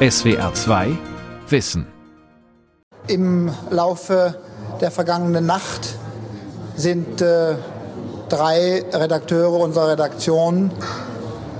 SWR 2 Wissen. Im Laufe der vergangenen Nacht sind äh, drei Redakteure unserer Redaktion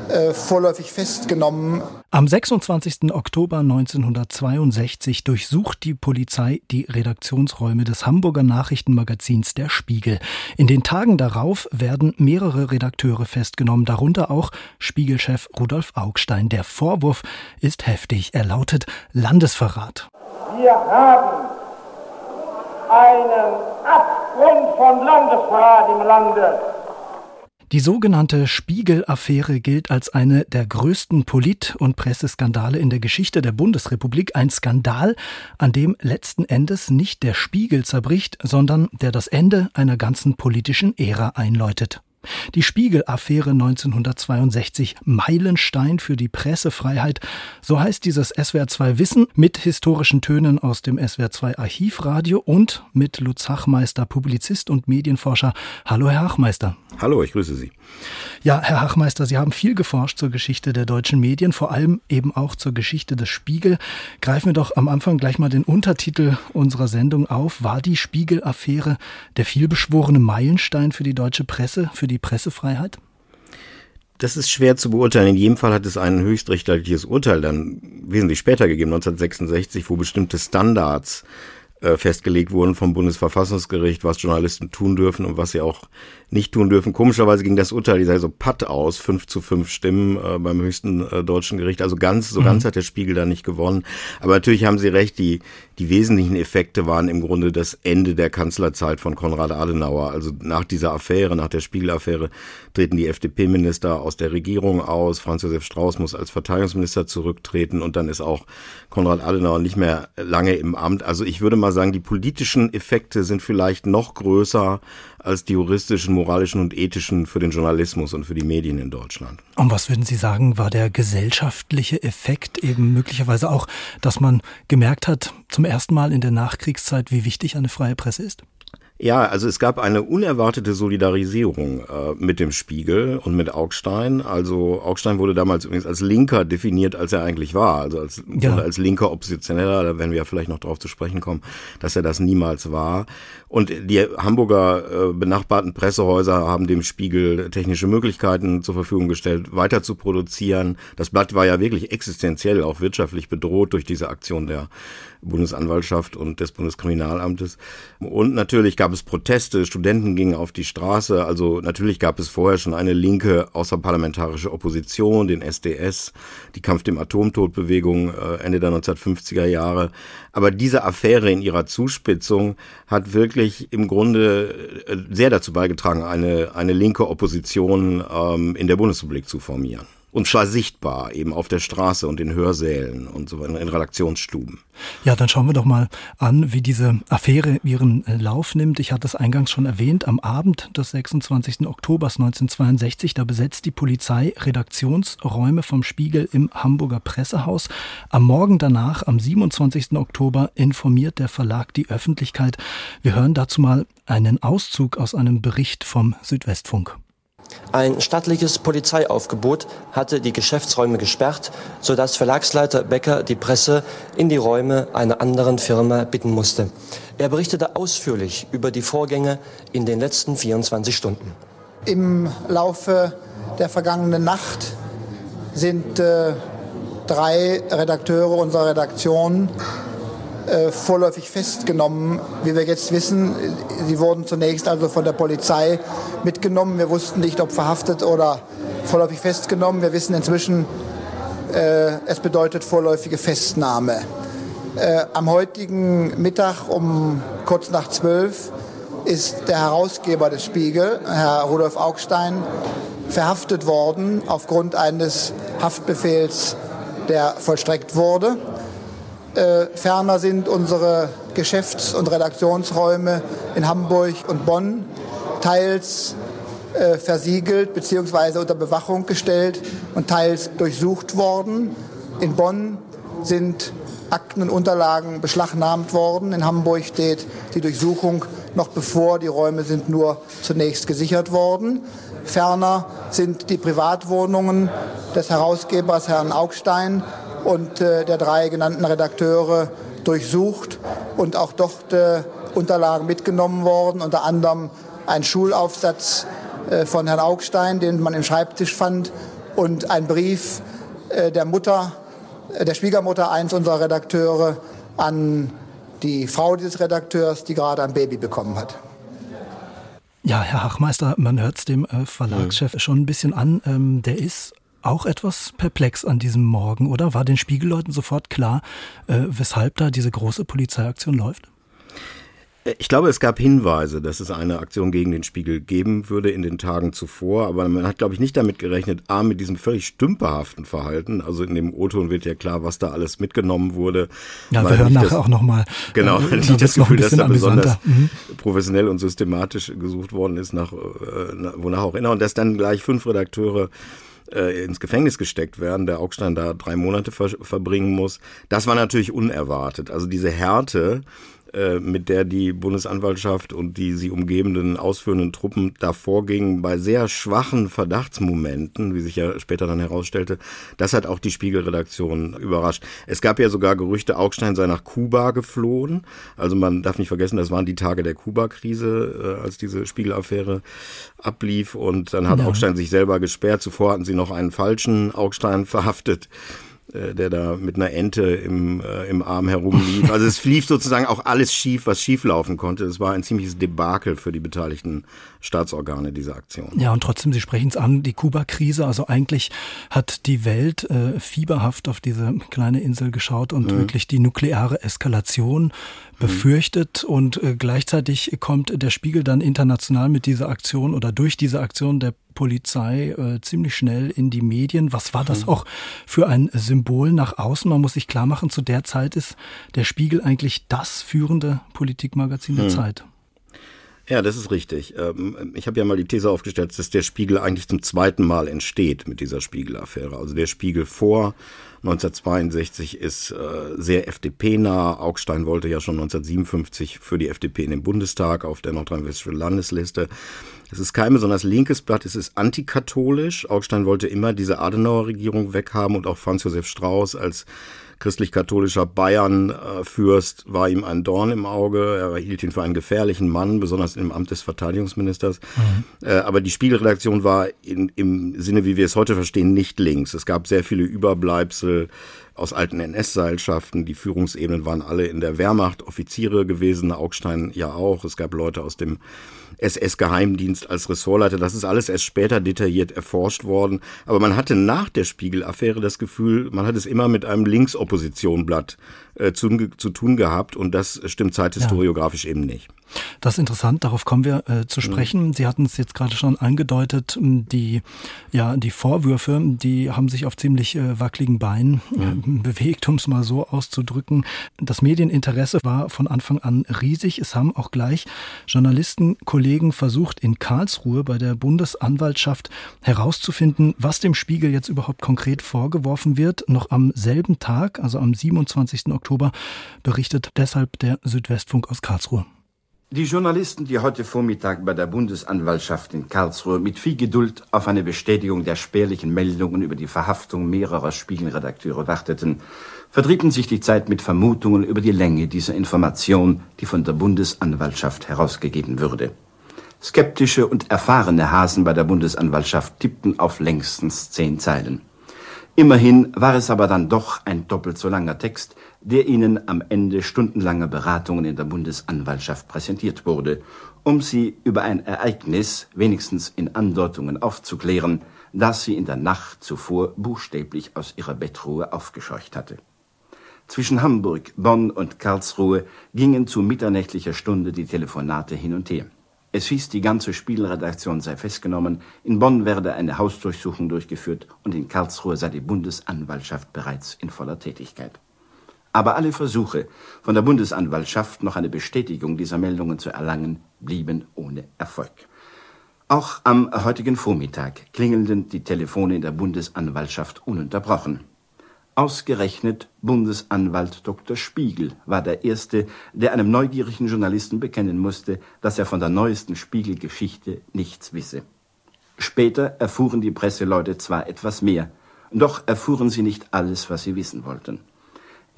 äh, vorläufig festgenommen. Am 26. Oktober 1962 durchsucht die Polizei die Redaktionsräume des Hamburger Nachrichtenmagazins Der Spiegel. In den Tagen darauf werden mehrere Redakteure festgenommen, darunter auch Spiegelchef Rudolf Augstein. Der Vorwurf ist heftig. Er lautet Landesverrat. Wir haben einen Abgrund von Landesverrat im Lande. Die sogenannte Spiegel-Affäre gilt als eine der größten Polit- und Presseskandale in der Geschichte der Bundesrepublik. Ein Skandal, an dem letzten Endes nicht der Spiegel zerbricht, sondern der das Ende einer ganzen politischen Ära einläutet. Die Spiegel-Affäre 1962, Meilenstein für die Pressefreiheit, so heißt dieses SWR2 Wissen mit historischen Tönen aus dem SWR2 Archivradio und mit Lutz Hachmeister, Publizist und Medienforscher. Hallo, Herr Hachmeister. Hallo, ich grüße Sie. Ja, Herr Hachmeister, Sie haben viel geforscht zur Geschichte der deutschen Medien, vor allem eben auch zur Geschichte des Spiegel. Greifen wir doch am Anfang gleich mal den Untertitel unserer Sendung auf. War die Spiegel-Affäre der vielbeschworene Meilenstein für die deutsche Presse, für die Pressefreiheit? Das ist schwer zu beurteilen. In jedem Fall hat es ein höchstrichterliches Urteil dann wesentlich später gegeben, 1966, wo bestimmte Standards äh, festgelegt wurden vom Bundesverfassungsgericht, was Journalisten tun dürfen und was sie auch nicht tun dürfen. Komischerweise ging das Urteil, ich sage so patt aus, fünf zu fünf Stimmen äh, beim höchsten äh, deutschen Gericht. Also ganz, so mhm. ganz hat der Spiegel da nicht gewonnen. Aber natürlich haben Sie recht, die, die wesentlichen Effekte waren im Grunde das Ende der Kanzlerzeit von Konrad Adenauer. Also nach dieser Affäre, nach der Spiegel-Affäre, treten die FDP-Minister aus der Regierung aus. Franz Josef Strauß muss als Verteidigungsminister zurücktreten und dann ist auch Konrad Adenauer nicht mehr lange im Amt. Also ich würde mal sagen, die politischen Effekte sind vielleicht noch größer als die juristischen, moralischen und ethischen für den Journalismus und für die Medien in Deutschland. Und was würden Sie sagen, war der gesellschaftliche Effekt eben möglicherweise auch, dass man gemerkt hat, zum ersten Mal in der Nachkriegszeit, wie wichtig eine freie Presse ist? Ja, also es gab eine unerwartete Solidarisierung äh, mit dem Spiegel und mit Augstein. Also Augstein wurde damals übrigens als Linker definiert, als er eigentlich war. Also als, ja. als linker Oppositioneller, da werden wir ja vielleicht noch darauf zu sprechen kommen, dass er das niemals war. Und die Hamburger äh, benachbarten Pressehäuser haben dem Spiegel technische Möglichkeiten zur Verfügung gestellt, weiter zu produzieren. Das Blatt war ja wirklich existenziell, auch wirtschaftlich bedroht durch diese Aktion der Bundesanwaltschaft und des Bundeskriminalamtes. Und natürlich gab es Proteste, Studenten gingen auf die Straße. Also natürlich gab es vorher schon eine linke außerparlamentarische Opposition, den SDS, die Kampf dem Atomtodbewegung äh, Ende der 1950er Jahre. Aber diese Affäre in ihrer Zuspitzung hat wirklich im Grunde äh, sehr dazu beigetragen, eine, eine linke Opposition ähm, in der Bundesrepublik zu formieren und zwar sichtbar, eben auf der Straße und in Hörsälen und so in Redaktionsstuben. Ja, dann schauen wir doch mal an, wie diese Affäre ihren äh, Lauf nimmt. Ich hatte es eingangs schon erwähnt, am Abend des 26. Oktober 1962, da besetzt die Polizei Redaktionsräume vom Spiegel im Hamburger Pressehaus. Am Morgen danach, am 27. Oktober, informiert der Verlag die Öffentlichkeit. Wir hören dazu mal einen Auszug aus einem Bericht vom Südwestfunk. Ein stattliches Polizeiaufgebot hatte die Geschäftsräume gesperrt, sodass Verlagsleiter Becker die Presse in die Räume einer anderen Firma bitten musste. Er berichtete ausführlich über die Vorgänge in den letzten 24 Stunden. Im Laufe der vergangenen Nacht sind äh, drei Redakteure unserer Redaktion äh, vorläufig festgenommen. Wie wir jetzt wissen, sie wurden zunächst also von der Polizei mitgenommen. Wir wussten nicht, ob verhaftet oder vorläufig festgenommen. Wir wissen inzwischen, äh, es bedeutet vorläufige Festnahme. Äh, am heutigen Mittag um kurz nach zwölf ist der Herausgeber des Spiegel, Herr Rudolf Augstein, verhaftet worden aufgrund eines Haftbefehls, der vollstreckt wurde. Äh, ferner sind unsere Geschäfts- und Redaktionsräume in Hamburg und Bonn teils äh, versiegelt bzw. unter Bewachung gestellt und teils durchsucht worden. In Bonn sind Akten und Unterlagen beschlagnahmt worden. In Hamburg steht die Durchsuchung noch bevor. Die Räume sind nur zunächst gesichert worden. Ferner sind die Privatwohnungen des Herausgebers Herrn Augstein und äh, der drei genannten Redakteure durchsucht und auch dort äh, Unterlagen mitgenommen worden, unter anderem ein Schulaufsatz äh, von Herrn Augstein, den man im Schreibtisch fand, und ein Brief äh, der Mutter, äh, der Schwiegermutter eines unserer Redakteure an die Frau dieses Redakteurs, die gerade ein Baby bekommen hat. Ja, Herr Hachmeister, man hört es dem äh, Verlagschef schon ein bisschen an. Ähm, der ist auch etwas perplex an diesem Morgen, oder? War den Spiegelleuten sofort klar, äh, weshalb da diese große Polizeiaktion läuft? Ich glaube, es gab Hinweise, dass es eine Aktion gegen den Spiegel geben würde in den Tagen zuvor, aber man hat, glaube ich, nicht damit gerechnet, A, mit diesem völlig stümperhaften Verhalten. Also in dem O-Ton wird ja klar, was da alles mitgenommen wurde. Ja, wir hören nachher das, auch nochmal. Genau, äh, nicht das Gefühl, dass da besonders mhm. professionell und systematisch gesucht worden ist, nach, äh, wonach auch immer. Und dass dann gleich fünf Redakteure äh, ins Gefängnis gesteckt werden, der Augstein da drei Monate ver verbringen muss. Das war natürlich unerwartet. Also diese Härte, äh, mit der die Bundesanwaltschaft und die sie umgebenden ausführenden Truppen da vorgingen, bei sehr schwachen Verdachtsmomenten, wie sich ja später dann herausstellte, das hat auch die Spiegelredaktion überrascht. Es gab ja sogar Gerüchte, Augstein sei nach Kuba geflohen. Also man darf nicht vergessen, das waren die Tage der Kuba-Krise, äh, als diese Spiegelaffäre ablief. Und dann hat ja. Augstein sich selber gesperrt. Zuvor hatten sie noch einen falschen Augstein verhaftet. Äh, der da mit einer Ente im, äh, im Arm herumlief. Also es lief sozusagen auch alles schief, was schief laufen konnte. Es war ein ziemliches Debakel für die beteiligten Staatsorgane, diese Aktion. Ja, und trotzdem, Sie sprechen es an, die Kuba-Krise. Also eigentlich hat die Welt äh, fieberhaft auf diese kleine Insel geschaut und mhm. wirklich die nukleare Eskalation mhm. befürchtet. Mhm. Und äh, gleichzeitig kommt der Spiegel dann international mit dieser Aktion oder durch diese Aktion der Polizei äh, ziemlich schnell in die Medien. Was war das mhm. auch für ein Symbol nach außen? Man muss sich klar machen, zu der Zeit ist der Spiegel eigentlich das führende Politikmagazin der mhm. Zeit. Ja, das ist richtig. Ähm, ich habe ja mal die These aufgestellt, dass der Spiegel eigentlich zum zweiten Mal entsteht mit dieser Spiegel-Affäre. Also der Spiegel vor 1962 ist äh, sehr FDP-nah. Augstein wollte ja schon 1957 für die FDP in den Bundestag auf der nordrhein-westfälischen Landesliste. Es ist kein besonders linkes Blatt, es ist antikatholisch. Augstein wollte immer diese Adenauer-Regierung weghaben und auch Franz Josef Strauß als christlich-katholischer Bayern-Fürst war ihm ein Dorn im Auge. Er hielt ihn für einen gefährlichen Mann, besonders im Amt des Verteidigungsministers. Mhm. Äh, aber die Spiegelredaktion war in, im Sinne, wie wir es heute verstehen, nicht links. Es gab sehr viele Überbleibsel aus alten NS-Seilschaften. Die Führungsebenen waren alle in der Wehrmacht Offiziere gewesen, Augstein ja auch. Es gab Leute aus dem SS-Geheimdienst als Ressortleiter. Das ist alles erst später detailliert erforscht worden. Aber man hatte nach der Spiegel-Affäre das Gefühl, man hat es immer mit einem Linksoppositionblatt äh, zu, zu tun gehabt und das stimmt zeithistoriografisch ja. eben nicht. Das ist interessant, darauf kommen wir äh, zu mhm. sprechen. Sie hatten es jetzt gerade schon angedeutet, die, ja, die Vorwürfe, die haben sich auf ziemlich äh, wackeligen Beinen mhm. bewegt, um es mal so auszudrücken. Das Medieninteresse war von Anfang an riesig. Es haben auch gleich Journalisten, Kollegen versucht, in Karlsruhe bei der Bundesanwaltschaft herauszufinden, was dem Spiegel jetzt überhaupt konkret vorgeworfen wird. Noch am selben Tag, also am 27. Oktober, berichtet deshalb der Südwestfunk aus Karlsruhe. Die Journalisten, die heute Vormittag bei der Bundesanwaltschaft in Karlsruhe mit viel Geduld auf eine Bestätigung der spärlichen Meldungen über die Verhaftung mehrerer Spiegelredakteure warteten, vertrieben sich die Zeit mit Vermutungen über die Länge dieser Information, die von der Bundesanwaltschaft herausgegeben würde. Skeptische und erfahrene Hasen bei der Bundesanwaltschaft tippten auf längstens zehn Zeilen. Immerhin war es aber dann doch ein doppelt so langer Text, der ihnen am Ende stundenlanger Beratungen in der Bundesanwaltschaft präsentiert wurde, um sie über ein Ereignis wenigstens in Andeutungen aufzuklären, das sie in der Nacht zuvor buchstäblich aus ihrer Bettruhe aufgescheucht hatte. Zwischen Hamburg, Bonn und Karlsruhe gingen zu mitternächtlicher Stunde die Telefonate hin und her. Es hieß, die ganze Spielredaktion sei festgenommen, in Bonn werde eine Hausdurchsuchung durchgeführt und in Karlsruhe sei die Bundesanwaltschaft bereits in voller Tätigkeit. Aber alle Versuche, von der Bundesanwaltschaft noch eine Bestätigung dieser Meldungen zu erlangen, blieben ohne Erfolg. Auch am heutigen Vormittag klingelten die Telefone in der Bundesanwaltschaft ununterbrochen. Ausgerechnet Bundesanwalt Dr. Spiegel war der Erste, der einem neugierigen Journalisten bekennen musste, dass er von der neuesten Spiegelgeschichte nichts wisse. Später erfuhren die Presseleute zwar etwas mehr, doch erfuhren sie nicht alles, was sie wissen wollten.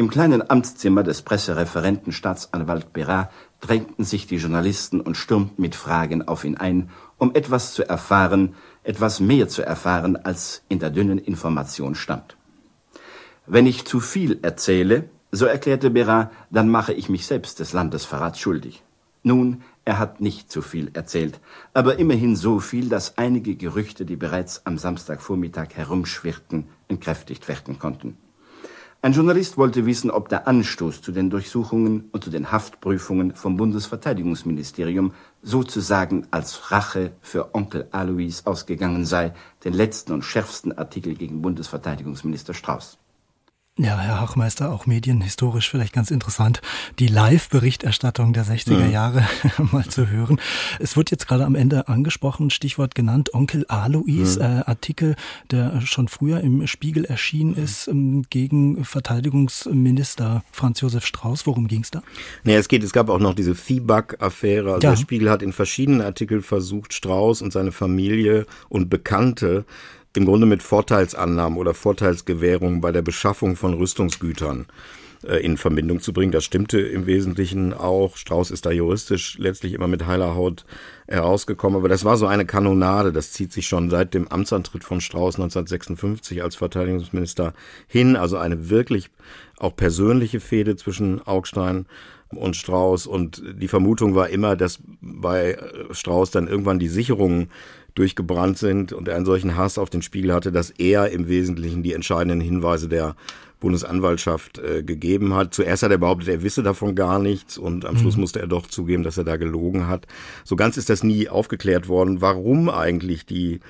Im kleinen Amtszimmer des Pressereferenten Staatsanwalt Berat drängten sich die Journalisten und stürmten mit Fragen auf ihn ein, um etwas zu erfahren, etwas mehr zu erfahren, als in der dünnen Information stand. Wenn ich zu viel erzähle, so erklärte Berat, dann mache ich mich selbst des Landesverrats schuldig. Nun, er hat nicht zu viel erzählt, aber immerhin so viel, dass einige Gerüchte, die bereits am Samstagvormittag herumschwirrten, entkräftigt werden konnten. Ein Journalist wollte wissen, ob der Anstoß zu den Durchsuchungen und zu den Haftprüfungen vom Bundesverteidigungsministerium sozusagen als Rache für Onkel Alois ausgegangen sei, den letzten und schärfsten Artikel gegen Bundesverteidigungsminister Strauß. Ja, Herr Hachmeister, auch medienhistorisch vielleicht ganz interessant, die Live-Berichterstattung der 60er mhm. Jahre mal zu hören. Es wird jetzt gerade am Ende angesprochen, Stichwort genannt, Onkel Alois, mhm. äh, Artikel, der schon früher im Spiegel erschienen ist, ähm, gegen Verteidigungsminister Franz Josef Strauß. Worum ging es da? Nee, es geht, es gab auch noch diese Feedback-Affäre. Also ja. der Spiegel hat in verschiedenen Artikeln versucht, Strauß und seine Familie und Bekannte im Grunde mit Vorteilsannahmen oder Vorteilsgewährungen bei der Beschaffung von Rüstungsgütern äh, in Verbindung zu bringen. Das stimmte im Wesentlichen auch. Strauß ist da juristisch letztlich immer mit heiler Haut herausgekommen. Aber das war so eine Kanonade. Das zieht sich schon seit dem Amtsantritt von Strauß 1956 als Verteidigungsminister hin. Also eine wirklich auch persönliche Fehde zwischen Augstein und Strauß. Und die Vermutung war immer, dass bei Strauß dann irgendwann die Sicherungen durchgebrannt sind und er einen solchen Hass auf den Spiegel hatte, dass er im Wesentlichen die entscheidenden Hinweise der Bundesanwaltschaft äh, gegeben hat. Zuerst hat er behauptet, er wisse davon gar nichts und am Schluss mhm. musste er doch zugeben, dass er da gelogen hat. So ganz ist das nie aufgeklärt worden, warum eigentlich die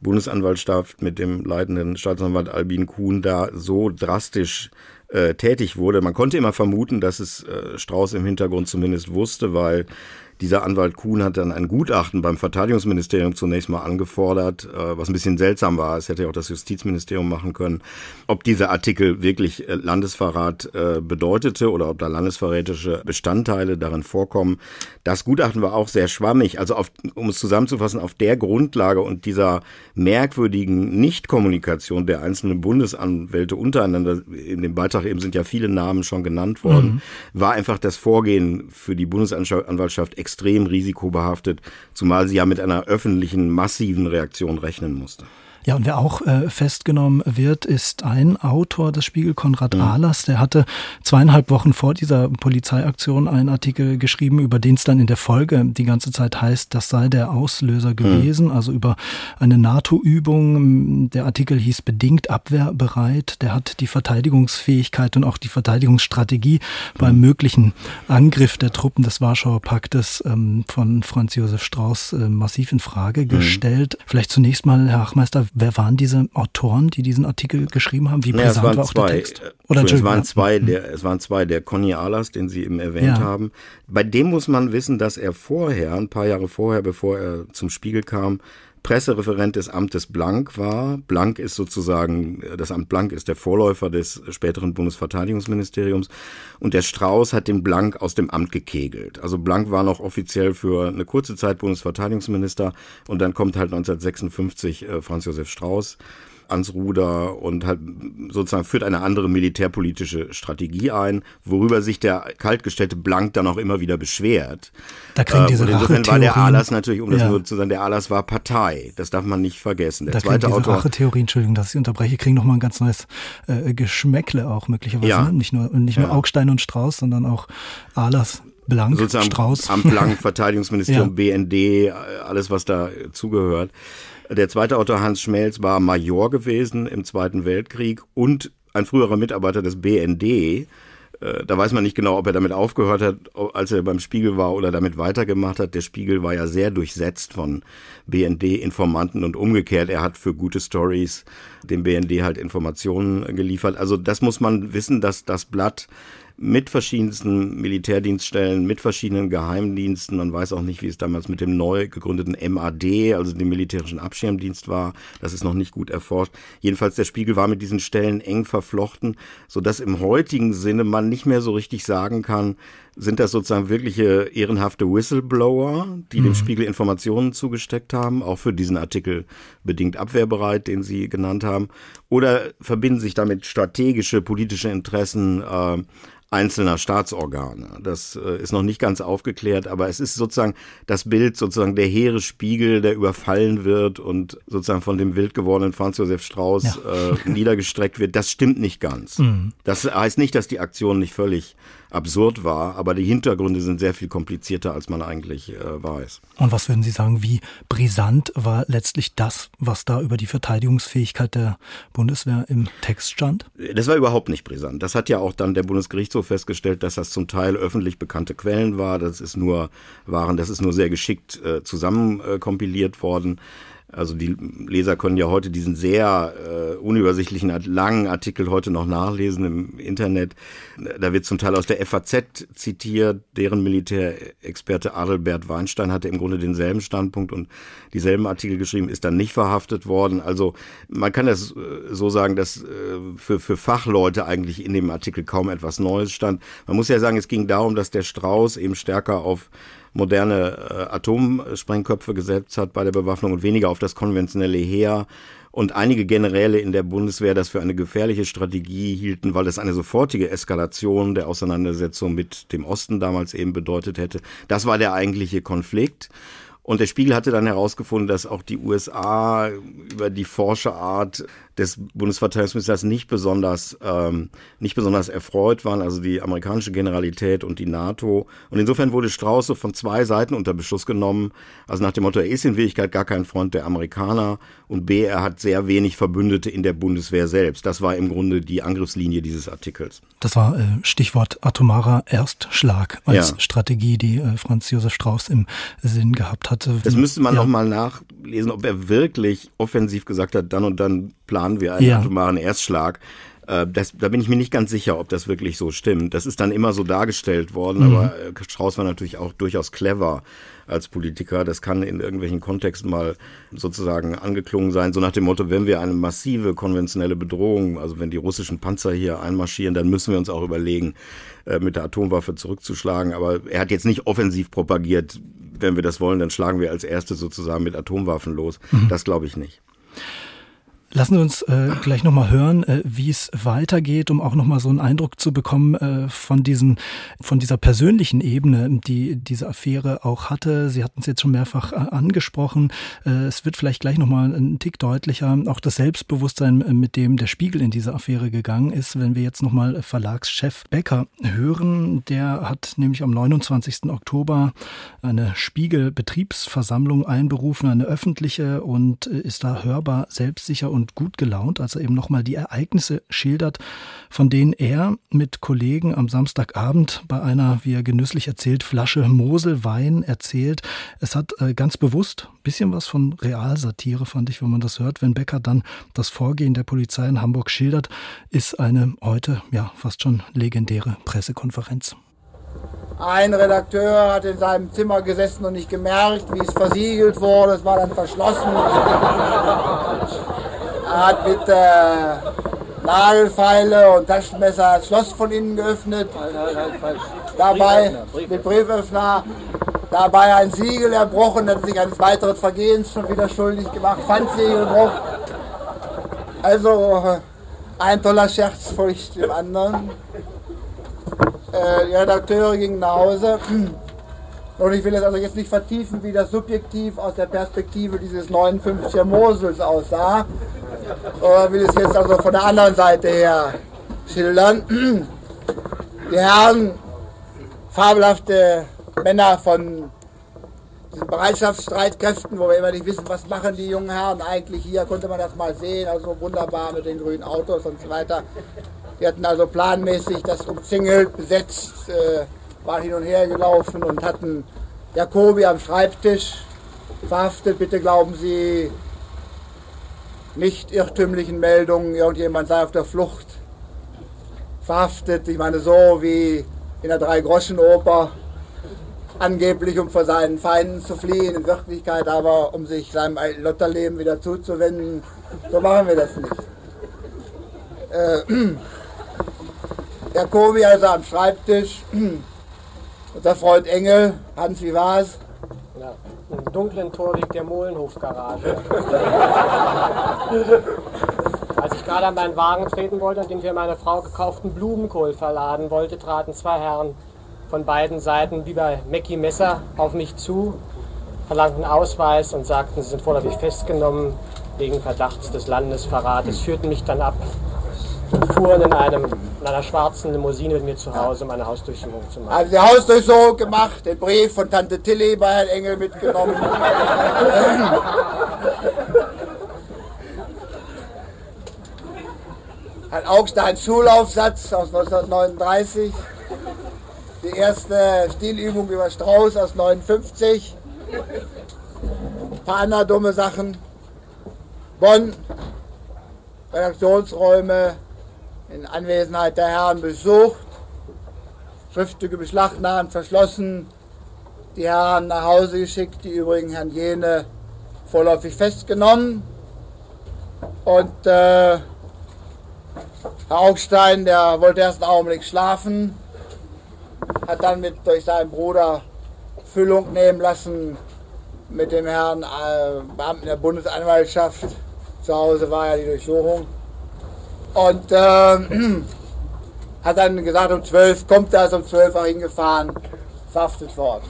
Bundesanwaltschaft mit dem leitenden Staatsanwalt Albin Kuhn da so drastisch äh, tätig wurde. Man konnte immer vermuten, dass es äh, Strauß im Hintergrund zumindest wusste, weil dieser Anwalt Kuhn hat dann ein Gutachten beim Verteidigungsministerium zunächst mal angefordert, äh, was ein bisschen seltsam war. Es hätte ja auch das Justizministerium machen können, ob dieser Artikel wirklich äh, Landesverrat äh, bedeutete oder ob da landesverräterische Bestandteile darin vorkommen. Das Gutachten war auch sehr schwammig. Also auf, um es zusammenzufassen, auf der Grundlage und dieser merkwürdigen Nichtkommunikation der einzelnen Bundesanwälte untereinander, in dem Beitrag eben sind ja viele Namen schon genannt worden, mhm. war einfach das Vorgehen für die Bundesanwaltschaft extrem extrem risikobehaftet, zumal sie ja mit einer öffentlichen massiven Reaktion rechnen musste. Ja, und wer auch äh, festgenommen wird, ist ein Autor des Spiegel, Konrad mhm. Ahlers. Der hatte zweieinhalb Wochen vor dieser Polizeiaktion einen Artikel geschrieben, über den es dann in der Folge die ganze Zeit heißt, das sei der Auslöser mhm. gewesen, mhm. also über eine NATO-Übung. Der Artikel hieß bedingt abwehrbereit. Der hat die Verteidigungsfähigkeit und auch die Verteidigungsstrategie mhm. beim möglichen Angriff der Truppen des Warschauer Paktes ähm, von Franz Josef Strauß äh, massiv in Frage mhm. gestellt. Vielleicht zunächst mal, Herr Achmeister, Wer waren diese Autoren, die diesen Artikel geschrieben haben? Wie brisant naja, war auch zwei, der Text? Oder es waren zwei, der, es waren zwei, der Conny Ahlers, den Sie eben erwähnt ja. haben. Bei dem muss man wissen, dass er vorher, ein paar Jahre vorher, bevor er zum Spiegel kam, Pressereferent des Amtes Blank war. Blank ist sozusagen, das Amt Blank ist der Vorläufer des späteren Bundesverteidigungsministeriums. Und der Strauß hat den Blank aus dem Amt gekegelt. Also Blank war noch offiziell für eine kurze Zeit Bundesverteidigungsminister und dann kommt halt 1956 äh, Franz Josef Strauß ans Ruder und hat sozusagen führt eine andere militärpolitische Strategie ein, worüber sich der kaltgestellte Blank dann auch immer wieder beschwert. Da kriegen diese äh, und insofern war der Alas natürlich, um das nur zu sagen, der Alas war Partei. Das darf man nicht vergessen. Der da zweite diese Autor. Rachetheorie, Entschuldigung, dass ich unterbreche, kriegen nochmal ein ganz neues äh, Geschmäckle auch möglicherweise. Ja. Ne? Nicht nur, nicht nur ja. Augstein und Strauß, sondern auch Alas. Blank, Sozusagen Strauß. Am Blank, Verteidigungsministerium, ja. BND, alles was da zugehört. Der zweite Autor Hans Schmelz war Major gewesen im Zweiten Weltkrieg und ein früherer Mitarbeiter des BND. Äh, da weiß man nicht genau, ob er damit aufgehört hat, als er beim Spiegel war oder damit weitergemacht hat. Der Spiegel war ja sehr durchsetzt von BND-Informanten und umgekehrt. Er hat für gute Stories dem BND halt Informationen geliefert. Also das muss man wissen, dass das Blatt mit verschiedensten Militärdienststellen, mit verschiedenen Geheimdiensten. Man weiß auch nicht, wie es damals mit dem neu gegründeten MAD, also dem militärischen Abschirmdienst war. Das ist noch nicht gut erforscht. Jedenfalls der Spiegel war mit diesen Stellen eng verflochten, so dass im heutigen Sinne man nicht mehr so richtig sagen kann, sind das sozusagen wirkliche ehrenhafte Whistleblower, die mhm. dem Spiegel Informationen zugesteckt haben, auch für diesen Artikel bedingt abwehrbereit, den Sie genannt haben? Oder verbinden sich damit strategische politische Interessen äh, einzelner Staatsorgane. Das äh, ist noch nicht ganz aufgeklärt, aber es ist sozusagen das Bild, sozusagen der hehre Spiegel, der überfallen wird und sozusagen von dem wild gewordenen Franz Josef Strauß ja. äh, niedergestreckt wird. Das stimmt nicht ganz. Mhm. Das heißt nicht, dass die Aktion nicht völlig absurd war, aber die Hintergründe sind sehr viel komplizierter, als man eigentlich äh, weiß. Und was würden Sie sagen, wie brisant war letztlich das, was da über die Verteidigungsfähigkeit der Bundeswehr im Text stand? Das war überhaupt nicht brisant. Das hat ja auch dann der Bundesgerichtshof festgestellt, dass das zum Teil öffentlich bekannte Quellen war. Das ist nur waren, das ist nur sehr geschickt äh, zusammenkompiliert äh, worden. Also die Leser können ja heute diesen sehr äh, unübersichtlichen, langen Artikel heute noch nachlesen im Internet. Da wird zum Teil aus der FAZ zitiert. Deren Militärexperte Adelbert Weinstein hatte im Grunde denselben Standpunkt und dieselben Artikel geschrieben, ist dann nicht verhaftet worden. Also man kann das äh, so sagen, dass äh, für, für Fachleute eigentlich in dem Artikel kaum etwas Neues stand. Man muss ja sagen, es ging darum, dass der Strauß eben stärker auf moderne äh, Atomsprengköpfe gesetzt hat bei der Bewaffnung und weniger auf das konventionelle Heer. Und einige Generäle in der Bundeswehr das für eine gefährliche Strategie hielten, weil es eine sofortige Eskalation der Auseinandersetzung mit dem Osten damals eben bedeutet hätte. Das war der eigentliche Konflikt. Und der Spiegel hatte dann herausgefunden, dass auch die USA über die Forscherart des Bundesverteidigungsministers nicht besonders ähm, nicht besonders erfreut waren, also die amerikanische Generalität und die NATO. Und insofern wurde Strauß so von zwei Seiten unter Beschuss genommen. Also nach dem Motto, er ist in Wirklichkeit gar kein Freund der Amerikaner und B, er hat sehr wenig Verbündete in der Bundeswehr selbst. Das war im Grunde die Angriffslinie dieses Artikels. Das war äh, Stichwort atomarer Erstschlag als ja. Strategie, die äh, Franz Josef Strauß im Sinn gehabt hatte. Das müsste man ja. noch mal nachlesen, ob er wirklich offensiv gesagt hat, dann und dann planen wir einen ja. atomaren Erstschlag. Äh, das, da bin ich mir nicht ganz sicher, ob das wirklich so stimmt. Das ist dann immer so dargestellt worden, mhm. aber äh, Strauß war natürlich auch durchaus clever als Politiker. Das kann in irgendwelchen Kontexten mal sozusagen angeklungen sein, so nach dem Motto, wenn wir eine massive konventionelle Bedrohung, also wenn die russischen Panzer hier einmarschieren, dann müssen wir uns auch überlegen, äh, mit der Atomwaffe zurückzuschlagen. Aber er hat jetzt nicht offensiv propagiert, wenn wir das wollen, dann schlagen wir als Erste sozusagen mit Atomwaffen los. Mhm. Das glaube ich nicht. Lassen Sie uns äh, gleich nochmal hören, äh, wie es weitergeht, um auch nochmal so einen Eindruck zu bekommen äh, von, diesen, von dieser persönlichen Ebene, die diese Affäre auch hatte. Sie hatten es jetzt schon mehrfach äh, angesprochen. Äh, es wird vielleicht gleich nochmal ein Tick deutlicher, auch das Selbstbewusstsein, äh, mit dem der Spiegel in diese Affäre gegangen ist. Wenn wir jetzt nochmal Verlagschef Becker hören, der hat nämlich am 29. Oktober eine Spiegel-Betriebsversammlung einberufen, eine öffentliche und ist da hörbar selbstsicher und und gut gelaunt, als er eben nochmal die Ereignisse schildert, von denen er mit Kollegen am Samstagabend bei einer, wie er genüsslich erzählt, Flasche Moselwein erzählt. Es hat äh, ganz bewusst ein bisschen was von Realsatire, fand ich, wenn man das hört. Wenn Becker dann das Vorgehen der Polizei in Hamburg schildert, ist eine heute ja fast schon legendäre Pressekonferenz. Ein Redakteur hat in seinem Zimmer gesessen und nicht gemerkt, wie es versiegelt wurde. Es war dann verschlossen. Er hat mit äh, Nagelfeile und Taschenmesser das Schloss von innen geöffnet. Dabei mit Brieföffner. Dabei ein Siegel erbrochen, hat sich eines weiteren Vergehens schon wieder schuldig gemacht. Pfandsiegelbruch. Also ein toller Scherz folgt dem anderen. Äh, die Redakteure gingen nach Hause. Und ich will es also jetzt nicht vertiefen, wie das subjektiv aus der Perspektive dieses 59er Mosels aussah. Oder will es jetzt also von der anderen Seite her schildern. Die Herren, fabelhafte Männer von diesen Bereitschaftsstreitkräften, wo wir immer nicht wissen, was machen die jungen Herren eigentlich hier, konnte man das mal sehen, also wunderbar mit den grünen Autos und so weiter. Die hatten also planmäßig das umzingelt, besetzt, äh, waren hin und her gelaufen und hatten Jacobi am Schreibtisch verhaftet. Bitte glauben Sie nicht irrtümlichen Meldungen, irgendjemand sei auf der Flucht verhaftet. Ich meine, so wie in der Drei-Groschen-Oper, angeblich um vor seinen Feinden zu fliehen, in Wirklichkeit aber um sich seinem Lotterleben wieder zuzuwenden. So machen wir das nicht. Äh, Jacobi also am Schreibtisch Unser Freund Engel, Hans, wie war's? Im dunklen Torweg der Mohlenhofgarage. Als ich gerade an meinen Wagen treten wollte, an den für meine Frau gekauften Blumenkohl verladen wollte, traten zwei Herren von beiden Seiten wie bei Mackie Messer auf mich zu, verlangten Ausweis und sagten, sie sind vorläufig festgenommen wegen Verdachts des Landesverrates, führten mich dann ab und fuhren in, einem, in einer schwarzen Limousine mit mir zu Hause, um eine Hausdurchsuchung zu machen. Also die Hausdurchsuchung gemacht, den Brief von Tante Tilly bei Herrn Engel mitgenommen. Ein Augstein Schulaufsatz aus 1939. Die erste Stilübung über Strauß aus 59. Ein paar andere dumme Sachen. Bonn, Redaktionsräume in Anwesenheit der Herren besucht, Schriftstücke beschlagnahmt, verschlossen, die Herren nach Hause geschickt, die übrigen Herrn Jene vorläufig festgenommen. Und äh, Herr Augstein, der wollte erst einen Augenblick schlafen, hat dann mit durch seinen Bruder Füllung nehmen lassen mit dem Herrn äh, Beamten der Bundesanwaltschaft zu Hause war ja die Durchsuchung. Und äh, hat dann gesagt, um 12 kommt er, ist um 12 auch hingefahren, verhaftet worden.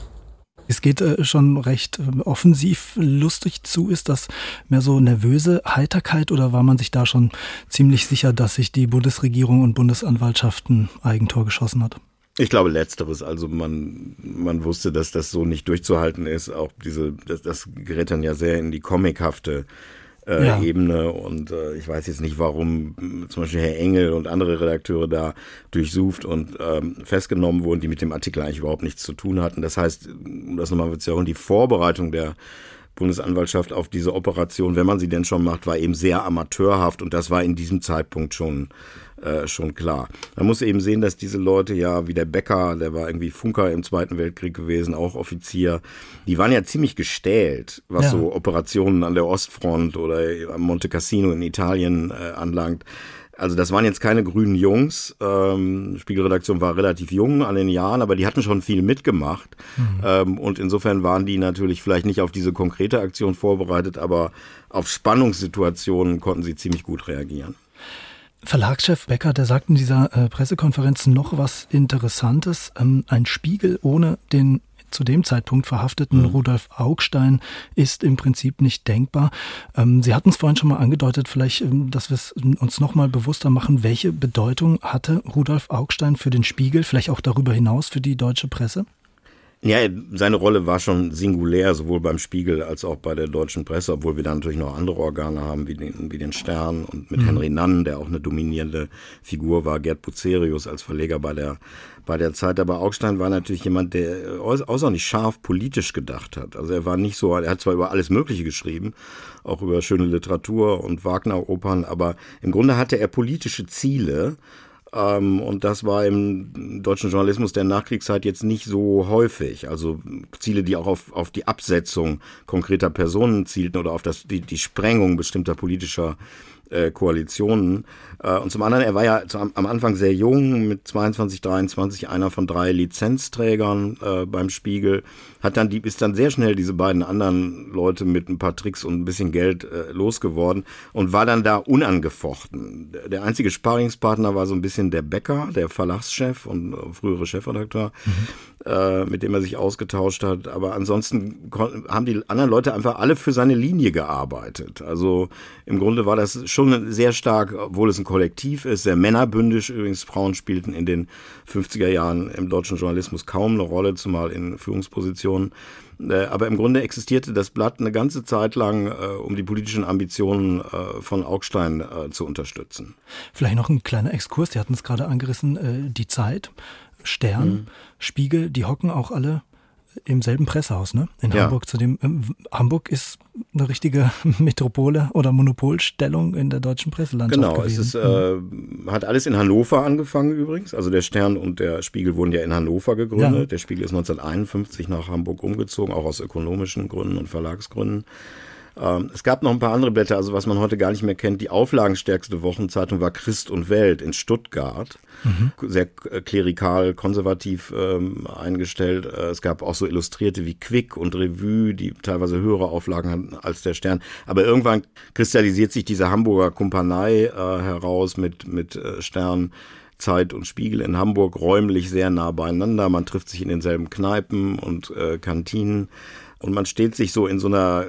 Es geht äh, schon recht äh, offensiv lustig zu. Ist das mehr so nervöse Heiterkeit oder war man sich da schon ziemlich sicher, dass sich die Bundesregierung und Bundesanwaltschaften Eigentor geschossen hat? Ich glaube letzteres. Also man, man wusste, dass das so nicht durchzuhalten ist. Auch diese, das, das gerät dann ja sehr in die comichafte äh, ja. Ebene. Und äh, ich weiß jetzt nicht, warum zum Beispiel Herr Engel und andere Redakteure da durchsucht und ähm, festgenommen wurden, die mit dem Artikel eigentlich überhaupt nichts zu tun hatten. Das heißt, um das nochmal zu sagen, die Vorbereitung der Bundesanwaltschaft auf diese Operation, wenn man sie denn schon macht, war eben sehr amateurhaft und das war in diesem Zeitpunkt schon äh, schon klar. Man muss eben sehen, dass diese Leute ja, wie der Becker, der war irgendwie Funker im Zweiten Weltkrieg gewesen, auch Offizier, die waren ja ziemlich gestählt, was ja. so Operationen an der Ostfront oder am Monte Cassino in Italien äh, anlangt. Also das waren jetzt keine grünen Jungs. Ähm, Spiegelredaktion war relativ jung an den Jahren, aber die hatten schon viel mitgemacht. Mhm. Ähm, und insofern waren die natürlich vielleicht nicht auf diese konkrete Aktion vorbereitet, aber auf Spannungssituationen konnten sie ziemlich gut reagieren. Verlagschef Becker, der sagt in dieser äh, Pressekonferenz noch was Interessantes. Ähm, ein Spiegel ohne den zu dem Zeitpunkt verhafteten mhm. Rudolf Augstein ist im Prinzip nicht denkbar. Ähm, Sie hatten es vorhin schon mal angedeutet, vielleicht, ähm, dass wir es uns noch mal bewusster machen. Welche Bedeutung hatte Rudolf Augstein für den Spiegel, vielleicht auch darüber hinaus für die deutsche Presse? Ja, seine Rolle war schon singulär, sowohl beim Spiegel als auch bei der deutschen Presse, obwohl wir da natürlich noch andere Organe haben, wie den, wie den Stern und mit mhm. Henry Nann, der auch eine dominierende Figur war, Gerd Bucerius als Verleger bei der, bei der Zeit. Aber Augstein war natürlich jemand, der außerordentlich scharf politisch gedacht hat. Also er war nicht so, er hat zwar über alles Mögliche geschrieben, auch über schöne Literatur und Wagner-Opern, aber im Grunde hatte er politische Ziele, und das war im deutschen Journalismus der Nachkriegszeit jetzt nicht so häufig. Also Ziele, die auch auf, auf die Absetzung konkreter Personen zielten oder auf das, die, die Sprengung bestimmter politischer äh, Koalitionen. Äh, und zum anderen, er war ja am Anfang sehr jung, mit 22, 23, einer von drei Lizenzträgern äh, beim Spiegel. Hat dann die, ist dann sehr schnell diese beiden anderen Leute mit ein paar Tricks und ein bisschen Geld äh, losgeworden und war dann da unangefochten. Der einzige Sparingspartner war so ein bisschen der Bäcker, der Verlagschef und äh, frühere Chefredakteur. Mhm äh, mit dem er sich ausgetauscht hat. Aber ansonsten haben die anderen Leute einfach alle für seine Linie gearbeitet. Also im Grunde war das schon sehr stark, obwohl es ein Kollektiv ist, sehr männerbündisch. Übrigens, Frauen spielten in den 50er Jahren im deutschen Journalismus kaum eine Rolle, zumal in Führungspositionen. Äh, aber im Grunde existierte das Blatt eine ganze Zeit lang, äh, um die politischen Ambitionen äh, von Augstein zu unterstützen. Vielleicht noch ein kleiner Exkurs, Sie hatten es gerade angerissen, die Zeit. Stern, mhm. Spiegel, die hocken auch alle im selben Pressehaus, ne? In ja. Hamburg. Zu dem äh, Hamburg ist eine richtige Metropole oder Monopolstellung in der deutschen Presselandschaft genau, gewesen. es ist, äh, hat alles in Hannover angefangen übrigens. Also der Stern und der Spiegel wurden ja in Hannover gegründet. Ja. Der Spiegel ist 1951 nach Hamburg umgezogen, auch aus ökonomischen Gründen und Verlagsgründen. Ähm, es gab noch ein paar andere Blätter, also was man heute gar nicht mehr kennt. Die auflagenstärkste Wochenzeitung war Christ und Welt in Stuttgart. Mhm. Sehr klerikal, konservativ ähm, eingestellt. Äh, es gab auch so Illustrierte wie Quick und Revue, die teilweise höhere Auflagen hatten als der Stern. Aber irgendwann kristallisiert sich diese Hamburger Kumpanei äh, heraus mit, mit äh, Stern. Zeit und Spiegel in Hamburg räumlich sehr nah beieinander. Man trifft sich in denselben Kneipen und äh, Kantinen. Und man steht sich so in so einer,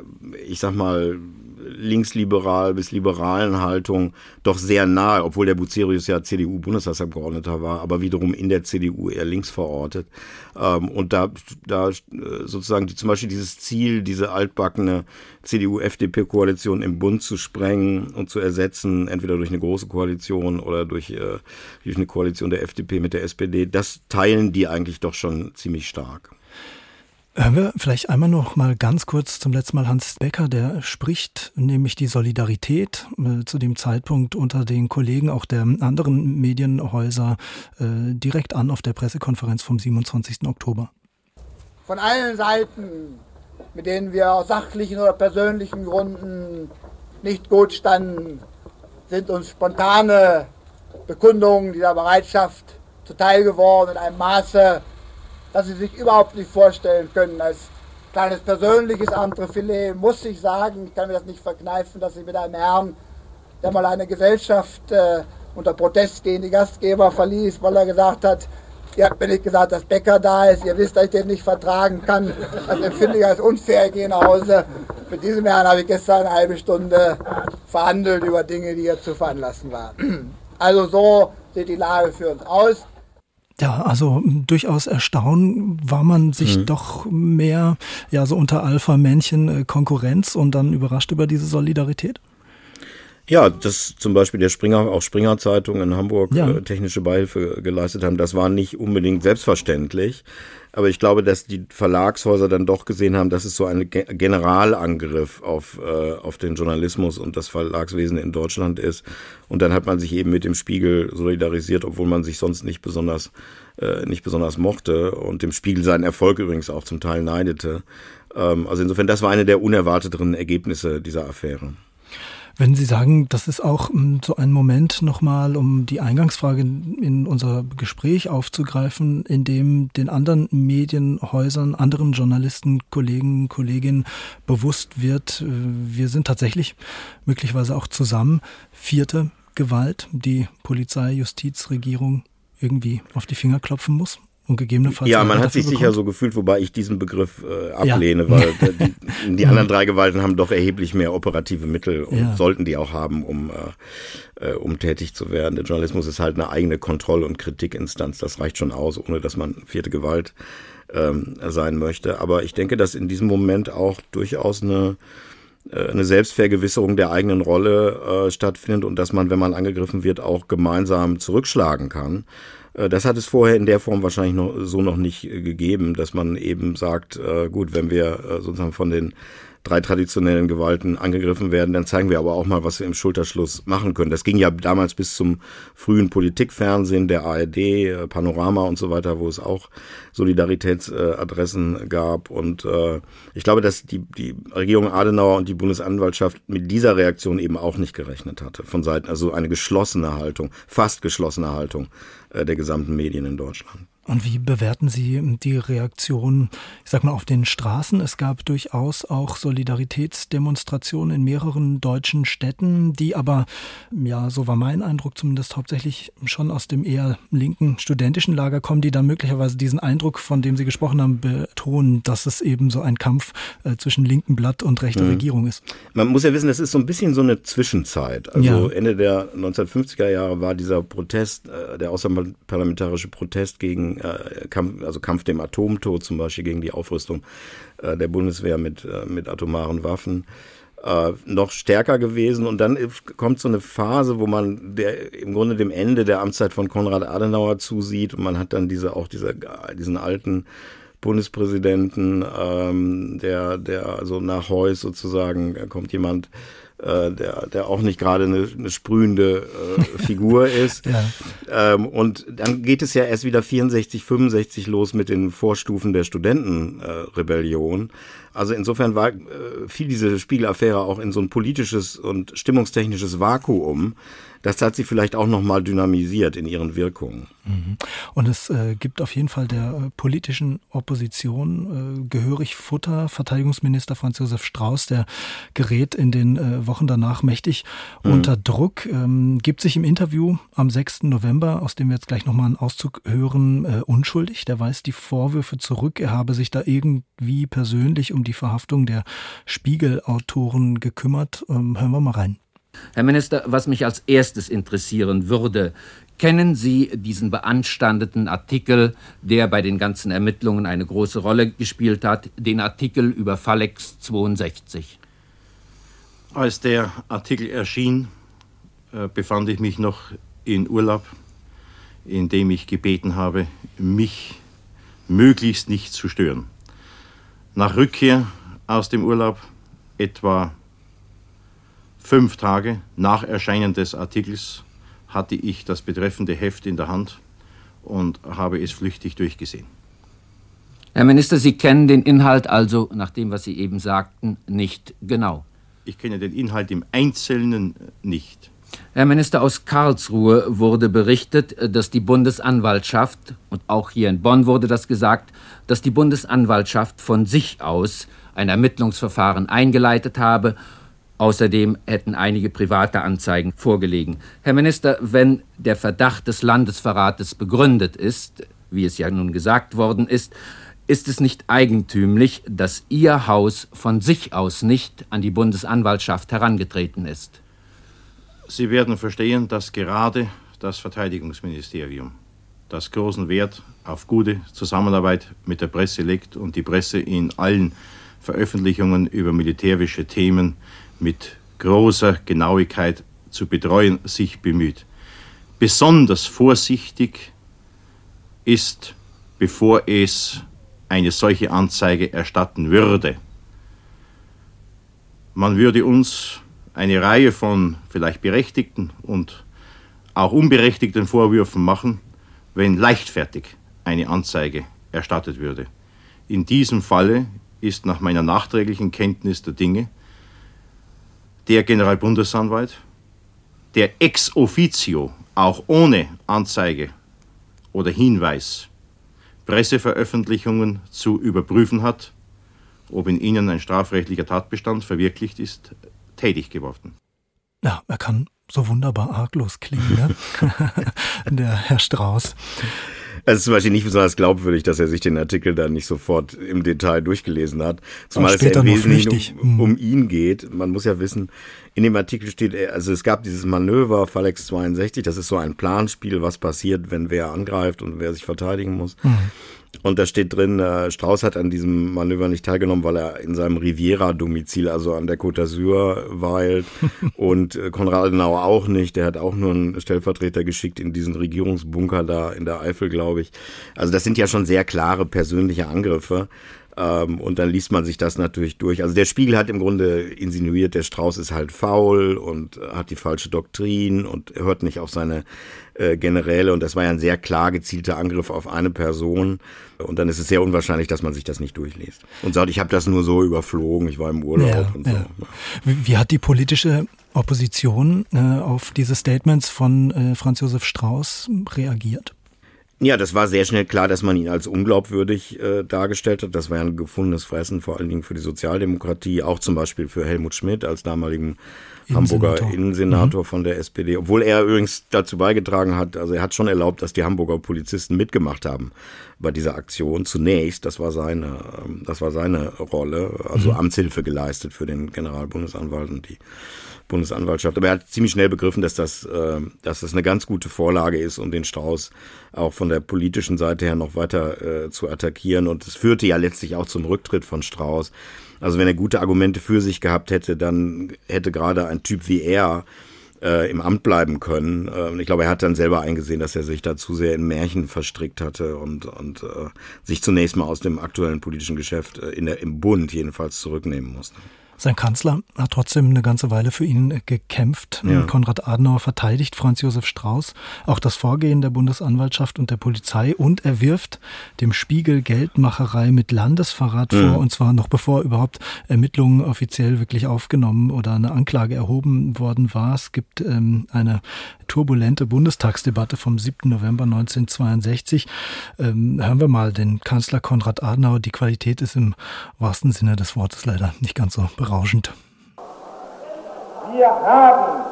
ich sag mal, linksliberal bis liberalen Haltung doch sehr nahe, obwohl der Bucerius ja CDU-Bundestagsabgeordneter war, aber wiederum in der CDU eher links verortet. Ähm, und da, da äh, sozusagen die, zum Beispiel dieses Ziel, diese altbackene CDU-FDP-Koalition im Bund zu sprengen und zu ersetzen, entweder durch eine große Koalition oder durch, äh, durch eine Koalition der FDP mit der SPD, das teilen die eigentlich doch schon ziemlich stark. Hören wir vielleicht einmal noch mal ganz kurz zum letzten Mal Hans Becker, der spricht nämlich die Solidarität äh, zu dem Zeitpunkt unter den Kollegen auch der anderen Medienhäuser äh, direkt an auf der Pressekonferenz vom 27. Oktober. Von allen Seiten, mit denen wir aus sachlichen oder persönlichen Gründen nicht gut standen, sind uns spontane Bekundungen dieser Bereitschaft zuteil geworden in einem Maße, dass sie sich überhaupt nicht vorstellen können. Als kleines persönliches Entrefilet muss ich sagen, ich kann mir das nicht verkneifen, dass ich mit einem Herrn, der mal eine Gesellschaft äh, unter Protest gegen die Gastgeber verließ, weil er gesagt hat, ihr habt mir nicht gesagt, dass Bäcker da ist, ihr wisst, dass ich den nicht vertragen kann. Das empfinde ich als unfair, ich gehe nach Hause. Mit diesem Herrn habe ich gestern eine halbe Stunde verhandelt über Dinge, die hier zu veranlassen waren. Also so sieht die Lage für uns aus. Ja, also durchaus erstaunt war man sich mhm. doch mehr, ja, so unter Alpha-Männchen äh, Konkurrenz und dann überrascht über diese Solidarität? Ja, dass zum Beispiel der Springer, auch Springer Zeitung in Hamburg ja. äh, technische Beihilfe geleistet haben, das war nicht unbedingt selbstverständlich. Aber ich glaube, dass die Verlagshäuser dann doch gesehen haben, dass es so ein Generalangriff auf, äh, auf den Journalismus und das Verlagswesen in Deutschland ist. Und dann hat man sich eben mit dem Spiegel solidarisiert, obwohl man sich sonst nicht besonders, äh, nicht besonders mochte und dem Spiegel seinen Erfolg übrigens auch zum Teil neidete. Ähm, also insofern, das war eine der unerwarteteren Ergebnisse dieser Affäre. Wenn Sie sagen, das ist auch hm, so ein Moment nochmal, um die Eingangsfrage in unser Gespräch aufzugreifen, in dem den anderen Medienhäusern, anderen Journalisten, Kollegen, Kolleginnen bewusst wird, äh, wir sind tatsächlich möglicherweise auch zusammen. Vierte Gewalt, die Polizei, Justiz, Regierung irgendwie auf die Finger klopfen muss und gegebenenfalls. Ja, man hat sich bekommt. sicher so gefühlt, wobei ich diesen Begriff äh, ablehne, ja. weil die, die, anderen drei Gewalten haben doch erheblich mehr operative Mittel und ja. sollten die auch haben, um, äh, äh, um tätig zu werden. Der Journalismus ist halt eine eigene Kontroll- und Kritikinstanz. Das reicht schon aus, ohne dass man vierte Gewalt ähm, sein möchte. Aber ich denke, dass in diesem Moment auch durchaus eine äh, eine Selbstvergewisserung der eigenen Rolle äh, stattfindet und dass man, wenn man angegriffen wird, auch gemeinsam zurückschlagen kann. Äh, das hat es vorher in der Form wahrscheinlich noch, so noch nicht äh, gegeben, dass man eben sagt, äh, gut, wenn wir sozusagen von den drei traditionellen Gewalten angegriffen werden, dann zeigen wir aber auch mal, was wir im Schulterschluss machen können. Das ging ja damals bis zum frühen Politikfernsehen der ARD, Panorama und so weiter, wo es auch Solidaritätsadressen gab. Und äh, ich glaube, dass die, die Regierung Adenauer und die Bundesanwaltschaft mit dieser Reaktion eben auch nicht gerechnet hatte. Von Seiten, also eine geschlossene Haltung, fast geschlossene Haltung der gesamten Medien in Deutschland. Und wie bewerten Sie die Reaktion, ich sag mal, auf den Straßen? Es gab durchaus auch Solidaritätsdemonstrationen in mehreren deutschen Städten, die aber, ja, so war mein Eindruck zumindest hauptsächlich schon aus dem eher linken studentischen Lager kommen, die dann möglicherweise diesen Eindruck, von dem Sie gesprochen haben, betonen, dass es eben so ein Kampf äh, zwischen linken Blatt und rechter mhm. Regierung ist. Man muss ja wissen, das ist so ein bisschen so eine Zwischenzeit. Also ja. Ende der 1950er Jahre war dieser Protest, äh, der außerparlamentarische Protest gegen äh, Kampf, also Kampf dem Atomtod zum Beispiel gegen die Aufrüstung äh, der Bundeswehr mit, äh, mit atomaren Waffen äh, noch stärker gewesen. Und dann kommt so eine Phase, wo man der, im Grunde dem Ende der Amtszeit von Konrad Adenauer zusieht und man hat dann diese auch diese, diesen alten Bundespräsidenten, ähm, der, der also nach Heuss sozusagen kommt jemand, äh, der, der auch nicht gerade eine, eine sprühende äh, Figur ist. ja. ähm, und dann geht es ja erst wieder 64, 65 los mit den Vorstufen der Studentenrebellion. Also insofern war, äh, fiel diese Spiegelaffäre auch in so ein politisches und stimmungstechnisches Vakuum. Das hat sie vielleicht auch nochmal dynamisiert in ihren Wirkungen. Mhm. Und es äh, gibt auf jeden Fall der äh, politischen Opposition äh, gehörig Futter. Verteidigungsminister Franz Josef Strauß, der gerät in den äh, Wochen danach mächtig mhm. unter Druck, ähm, gibt sich im Interview am 6. November, aus dem wir jetzt gleich nochmal einen Auszug hören, äh, unschuldig. Der weist die Vorwürfe zurück, er habe sich da irgendwie persönlich um die Verhaftung der Spiegelautoren gekümmert. Ähm, hören wir mal rein. Herr Minister, was mich als erstes interessieren würde, kennen Sie diesen beanstandeten Artikel, der bei den ganzen Ermittlungen eine große Rolle gespielt hat, den Artikel über Falex 62? Als der Artikel erschien, äh, befand ich mich noch in Urlaub, in dem ich gebeten habe, mich möglichst nicht zu stören. Nach Rückkehr aus dem Urlaub, etwa fünf Tage nach Erscheinen des Artikels, hatte ich das betreffende Heft in der Hand und habe es flüchtig durchgesehen. Herr Minister, Sie kennen den Inhalt also, nach dem, was Sie eben sagten, nicht genau. Ich kenne den Inhalt im Einzelnen nicht. Herr Minister, aus Karlsruhe wurde berichtet, dass die Bundesanwaltschaft, und auch hier in Bonn wurde das gesagt, dass die Bundesanwaltschaft von sich aus ein Ermittlungsverfahren eingeleitet habe. Außerdem hätten einige private Anzeigen vorgelegen. Herr Minister, wenn der Verdacht des Landesverrates begründet ist, wie es ja nun gesagt worden ist, ist es nicht eigentümlich, dass Ihr Haus von sich aus nicht an die Bundesanwaltschaft herangetreten ist? Sie werden verstehen, dass gerade das Verteidigungsministerium das großen Wert auf gute Zusammenarbeit mit der Presse legt und die Presse in allen Veröffentlichungen über militärische Themen mit großer Genauigkeit zu betreuen sich bemüht. Besonders vorsichtig ist, bevor es eine solche Anzeige erstatten würde. Man würde uns eine Reihe von vielleicht berechtigten und auch unberechtigten Vorwürfen machen, wenn leichtfertig eine Anzeige erstattet würde. In diesem Falle ist nach meiner nachträglichen Kenntnis der Dinge der Generalbundesanwalt, der ex officio, auch ohne Anzeige oder Hinweis, Presseveröffentlichungen zu überprüfen hat, ob in ihnen ein strafrechtlicher Tatbestand verwirklicht ist, tätig geworden. Ja, er kann so wunderbar arglos klingen, ne? der Herr Strauß. Es ist zum Beispiel nicht besonders glaubwürdig, dass er sich den Artikel dann nicht sofort im Detail durchgelesen hat. Zumal es ja im Wesentlichen um, um, ihn geht. Man muss ja wissen, in dem Artikel steht, also es gab dieses Manöver Falex 62, das ist so ein Planspiel, was passiert, wenn wer angreift und wer sich verteidigen muss. Mhm. Und da steht drin, äh, Strauß hat an diesem Manöver nicht teilgenommen, weil er in seinem Riviera-Domizil, also an der Côte d'Azur, weilt. und äh, Konrad Adenauer auch nicht. Der hat auch nur einen Stellvertreter geschickt in diesen Regierungsbunker da in der Eifel, glaube ich. Also das sind ja schon sehr klare persönliche Angriffe. Ähm, und dann liest man sich das natürlich durch. Also der Spiegel hat im Grunde insinuiert, der Strauß ist halt faul und hat die falsche Doktrin und hört nicht auf seine äh, Generäle. Und das war ja ein sehr klar gezielter Angriff auf eine Person. Und dann ist es sehr unwahrscheinlich, dass man sich das nicht durchliest. Und sagt, ich habe das nur so überflogen, ich war im Urlaub ja, und so. Ja. Wie hat die politische Opposition äh, auf diese Statements von äh, Franz Josef Strauß reagiert? Ja, das war sehr schnell klar, dass man ihn als unglaubwürdig äh, dargestellt hat. Das war ein gefundenes Fressen, vor allen Dingen für die Sozialdemokratie, auch zum Beispiel für Helmut Schmidt als damaligen Hamburger Innensenator mhm. von der SPD. Obwohl er übrigens dazu beigetragen hat, also er hat schon erlaubt, dass die Hamburger Polizisten mitgemacht haben bei dieser Aktion. Zunächst, das war seine, ähm, das war seine Rolle, also mhm. Amtshilfe geleistet für den Generalbundesanwalt und die Bundesanwaltschaft. Aber er hat ziemlich schnell begriffen, dass das, äh, dass das eine ganz gute Vorlage ist, um den Strauß auch von der politischen Seite her noch weiter äh, zu attackieren. Und es führte ja letztlich auch zum Rücktritt von Strauß. Also wenn er gute Argumente für sich gehabt hätte, dann hätte gerade ein Typ wie er äh, im Amt bleiben können. Äh, ich glaube, er hat dann selber eingesehen, dass er sich da zu sehr in Märchen verstrickt hatte und, und äh, sich zunächst mal aus dem aktuellen politischen Geschäft äh, in der, im Bund jedenfalls zurücknehmen musste. Sein Kanzler hat trotzdem eine ganze Weile für ihn gekämpft. Ja. Konrad Adenauer verteidigt Franz Josef Strauß auch das Vorgehen der Bundesanwaltschaft und der Polizei und er wirft dem Spiegel Geldmacherei mit Landesverrat mhm. vor und zwar noch bevor überhaupt Ermittlungen offiziell wirklich aufgenommen oder eine Anklage erhoben worden war. Es gibt ähm, eine turbulente Bundestagsdebatte vom 7. November 1962. Ähm, hören wir mal den Kanzler Konrad Adenauer. Die Qualität ist im wahrsten Sinne des Wortes leider nicht ganz so berauschend. Wir haben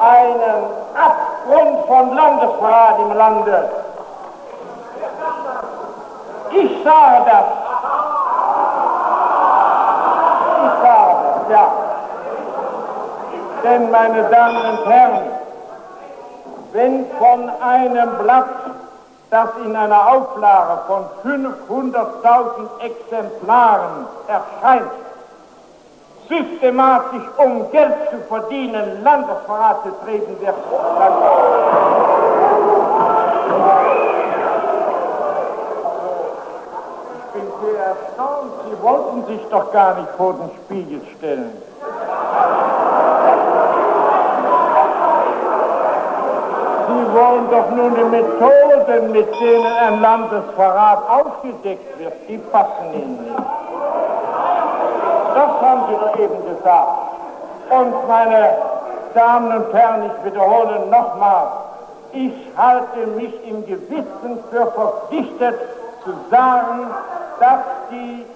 einen Abgrund von Landesverrat im Lande. Ich sage das. Ich sage das, ja. Denn, meine Damen und Herren, wenn von einem Blatt, das in einer Auflage von 500.000 Exemplaren erscheint, systematisch, um Geld zu verdienen, Landesverrat betrieben wird. Ich bin sehr erstaunt, Sie wollten sich doch gar nicht vor den Spiegel stellen. Sie wollen doch nun die Methoden, mit denen ein Landesverrat aufgedeckt wird, die passen Ihnen nicht. Das haben Sie doch eben gesagt. Und meine Damen und Herren, ich wiederhole nochmal, ich halte mich im Gewissen für verpflichtet zu sagen, dass die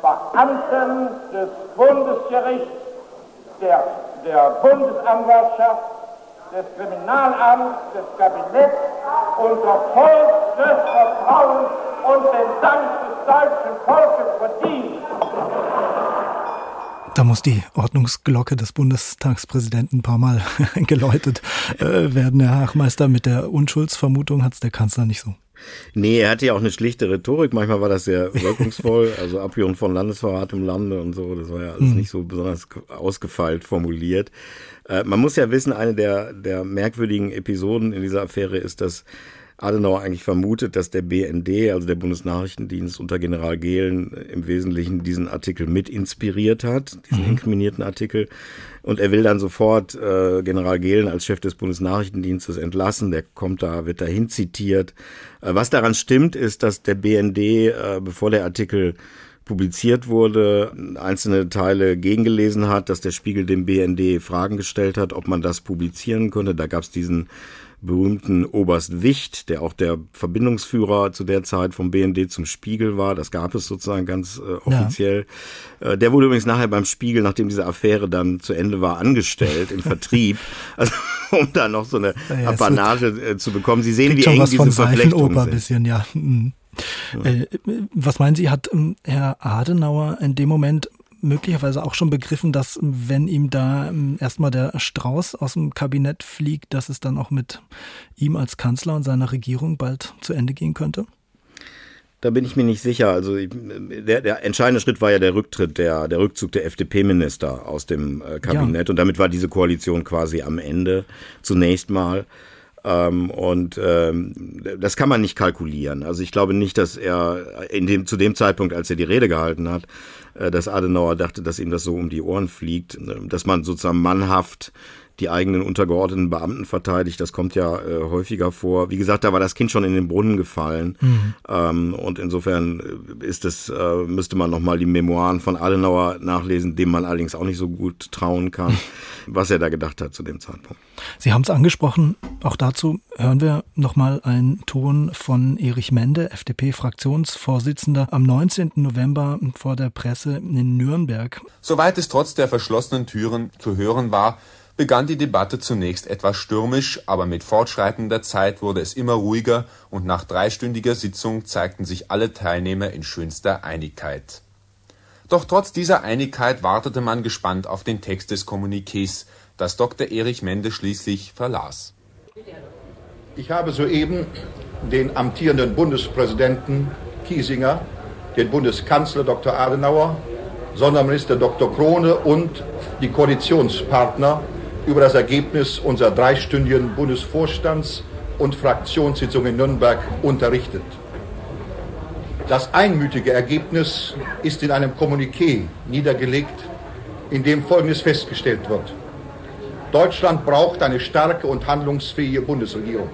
Beamten des Bundesgerichts, der, der Bundesanwaltschaft, des Kriminalamts, des Kabinetts unser Volk des Vertrauens und den Dank des deutschen Volkes verdient. Da muss die Ordnungsglocke des Bundestagspräsidenten ein paar Mal geläutet äh, werden. Herr Hachmeister, mit der Unschuldsvermutung hat es der Kanzler nicht so. Nee, er hatte ja auch eine schlichte Rhetorik. Manchmal war das sehr wirkungsvoll. Also Abführung von Landesverrat im Lande und so. Das war ja alles mhm. nicht so besonders ausgefeilt formuliert. Äh, man muss ja wissen, eine der, der merkwürdigen Episoden in dieser Affäre ist, dass Adenauer eigentlich vermutet, dass der BND, also der Bundesnachrichtendienst unter General Gehlen im Wesentlichen diesen Artikel mit inspiriert hat, diesen mhm. inkriminierten Artikel. Und er will dann sofort äh, General Gehlen als Chef des Bundesnachrichtendienstes entlassen. Der kommt da, wird dahin zitiert. Äh, was daran stimmt, ist, dass der BND, äh, bevor der Artikel publiziert wurde, einzelne Teile gegengelesen hat, dass der Spiegel dem BND Fragen gestellt hat, ob man das publizieren könne. Da gab es diesen berühmten Oberst Wicht, der auch der Verbindungsführer zu der Zeit vom BND zum Spiegel war. Das gab es sozusagen ganz äh, offiziell. Ja. Äh, der wurde übrigens nachher beim Spiegel, nachdem diese Affäre dann zu Ende war, angestellt im Vertrieb. Also um da noch so eine ja, Apanage äh, zu bekommen. Sie sehen, wie eng diese Verflechtungen sind. Bisschen, ja. Mhm. Äh, was meinen Sie, hat ähm, Herr Adenauer in dem Moment möglicherweise auch schon begriffen, dass wenn ihm da ähm, erstmal der Strauß aus dem Kabinett fliegt, dass es dann auch mit ihm als Kanzler und seiner Regierung bald zu Ende gehen könnte? Da bin ich mir nicht sicher. Also der, der entscheidende Schritt war ja der Rücktritt, der, der Rückzug der FDP-Minister aus dem äh, Kabinett. Ja. Und damit war diese Koalition quasi am Ende zunächst mal. Ähm, und ähm, das kann man nicht kalkulieren. Also ich glaube nicht, dass er in dem, zu dem Zeitpunkt, als er die Rede gehalten hat, äh, dass Adenauer dachte, dass ihm das so um die Ohren fliegt, äh, dass man sozusagen mannhaft die eigenen untergeordneten Beamten verteidigt. Das kommt ja äh, häufiger vor. Wie gesagt, da war das Kind schon in den Brunnen gefallen. Mhm. Ähm, und insofern äh, ist es, äh, müsste man nochmal die Memoiren von Adenauer nachlesen, dem man allerdings auch nicht so gut trauen kann, was er da gedacht hat zu dem Zeitpunkt. Sie haben es angesprochen. Auch dazu hören wir nochmal einen Ton von Erich Mende, FDP-Fraktionsvorsitzender, am 19. November vor der Presse in Nürnberg. Soweit es trotz der verschlossenen Türen zu hören war, begann die Debatte zunächst etwas stürmisch, aber mit fortschreitender Zeit wurde es immer ruhiger und nach dreistündiger Sitzung zeigten sich alle Teilnehmer in schönster Einigkeit. Doch trotz dieser Einigkeit wartete man gespannt auf den Text des Kommuniqués, das Dr. Erich Mende schließlich verlas. Ich habe soeben den amtierenden Bundespräsidenten Kiesinger, den Bundeskanzler Dr. Adenauer, Sonderminister Dr. Krone und die Koalitionspartner über das Ergebnis unserer dreistündigen Bundesvorstands- und Fraktionssitzung in Nürnberg unterrichtet. Das einmütige Ergebnis ist in einem Kommuniqué niedergelegt, in dem Folgendes festgestellt wird. Deutschland braucht eine starke und handlungsfähige Bundesregierung.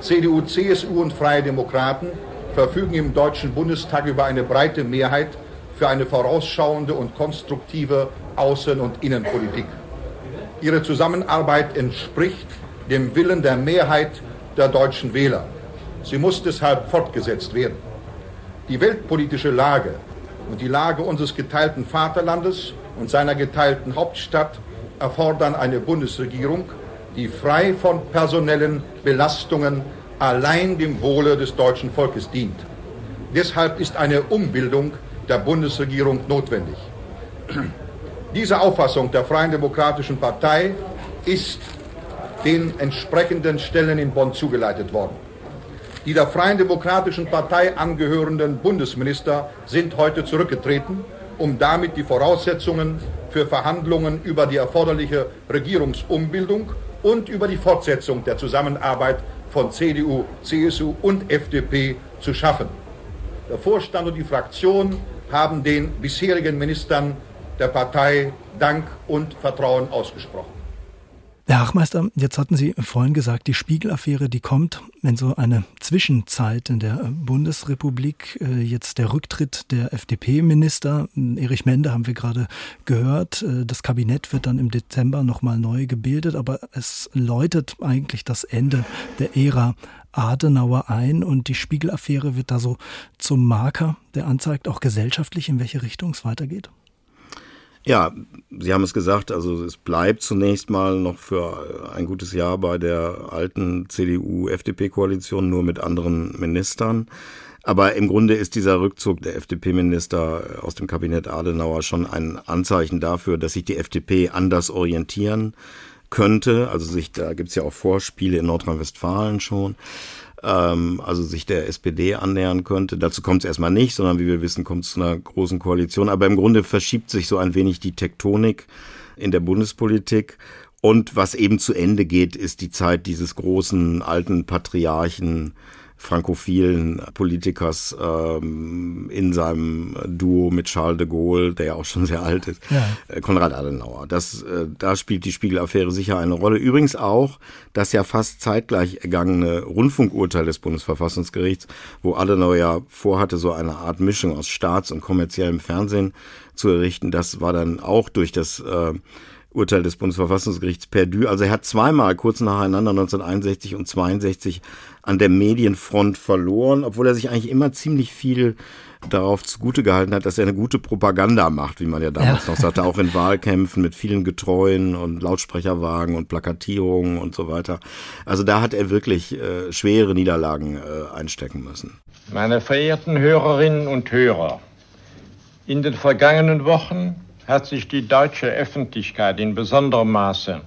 CDU, CSU und Freie Demokraten verfügen im Deutschen Bundestag über eine breite Mehrheit für eine vorausschauende und konstruktive Außen- und Innenpolitik. Ihre Zusammenarbeit entspricht dem Willen der Mehrheit der deutschen Wähler. Sie muss deshalb fortgesetzt werden. Die weltpolitische Lage und die Lage unseres geteilten Vaterlandes und seiner geteilten Hauptstadt erfordern eine Bundesregierung, die frei von personellen Belastungen allein dem Wohle des deutschen Volkes dient. Deshalb ist eine Umbildung der Bundesregierung notwendig. Diese Auffassung der Freien Demokratischen Partei ist den entsprechenden Stellen in Bonn zugeleitet worden. Die der Freien Demokratischen Partei angehörenden Bundesminister sind heute zurückgetreten, um damit die Voraussetzungen für Verhandlungen über die erforderliche Regierungsumbildung und über die Fortsetzung der Zusammenarbeit von CDU, CSU und FDP zu schaffen. Der Vorstand und die Fraktion haben den bisherigen Ministern der Partei Dank und Vertrauen ausgesprochen. Herr Hachmeister, jetzt hatten Sie vorhin gesagt, die Spiegel-Affäre, die kommt, wenn so eine Zwischenzeit in der Bundesrepublik, äh, jetzt der Rücktritt der FDP-Minister, Erich Mende haben wir gerade gehört, äh, das Kabinett wird dann im Dezember nochmal neu gebildet, aber es läutet eigentlich das Ende der Ära Adenauer ein und die Spiegel-Affäre wird da so zum Marker, der anzeigt auch gesellschaftlich, in welche Richtung es weitergeht? Ja, Sie haben es gesagt, also es bleibt zunächst mal noch für ein gutes Jahr bei der alten CDU-FDP-Koalition, nur mit anderen Ministern. Aber im Grunde ist dieser Rückzug der FDP-Minister aus dem Kabinett Adenauer schon ein Anzeichen dafür, dass sich die FDP anders orientieren könnte. Also sich, da gibt's ja auch Vorspiele in Nordrhein-Westfalen schon ähm, also sich der SPD annähern könnte. Dazu kommt es erstmal nicht, sondern wie wir wissen, kommt es zu einer großen Koalition. Aber im Grunde verschiebt sich so ein wenig die Tektonik in der Bundespolitik. Und was eben zu Ende geht, ist die Zeit dieses großen alten Patriarchen frankophilen Politikers ähm, in seinem Duo mit Charles de Gaulle, der ja auch schon sehr alt ist, ja. äh, Konrad Adenauer. Das, äh, da spielt die Spiegelaffäre sicher eine Rolle. Übrigens auch das ja fast zeitgleich ergangene Rundfunkurteil des Bundesverfassungsgerichts, wo Adenauer ja vorhatte, so eine Art Mischung aus Staats- und kommerziellem Fernsehen zu errichten. Das war dann auch durch das äh, Urteil des Bundesverfassungsgerichts perdu. Also er hat zweimal kurz nacheinander 1961 und 62 an der Medienfront verloren, obwohl er sich eigentlich immer ziemlich viel darauf zugute gehalten hat, dass er eine gute Propaganda macht, wie man ja damals ja. noch sagte, auch in Wahlkämpfen mit vielen Getreuen und Lautsprecherwagen und Plakatierungen und so weiter. Also da hat er wirklich äh, schwere Niederlagen äh, einstecken müssen. Meine verehrten Hörerinnen und Hörer, in den vergangenen Wochen hat sich die deutsche Öffentlichkeit in besonderem Maße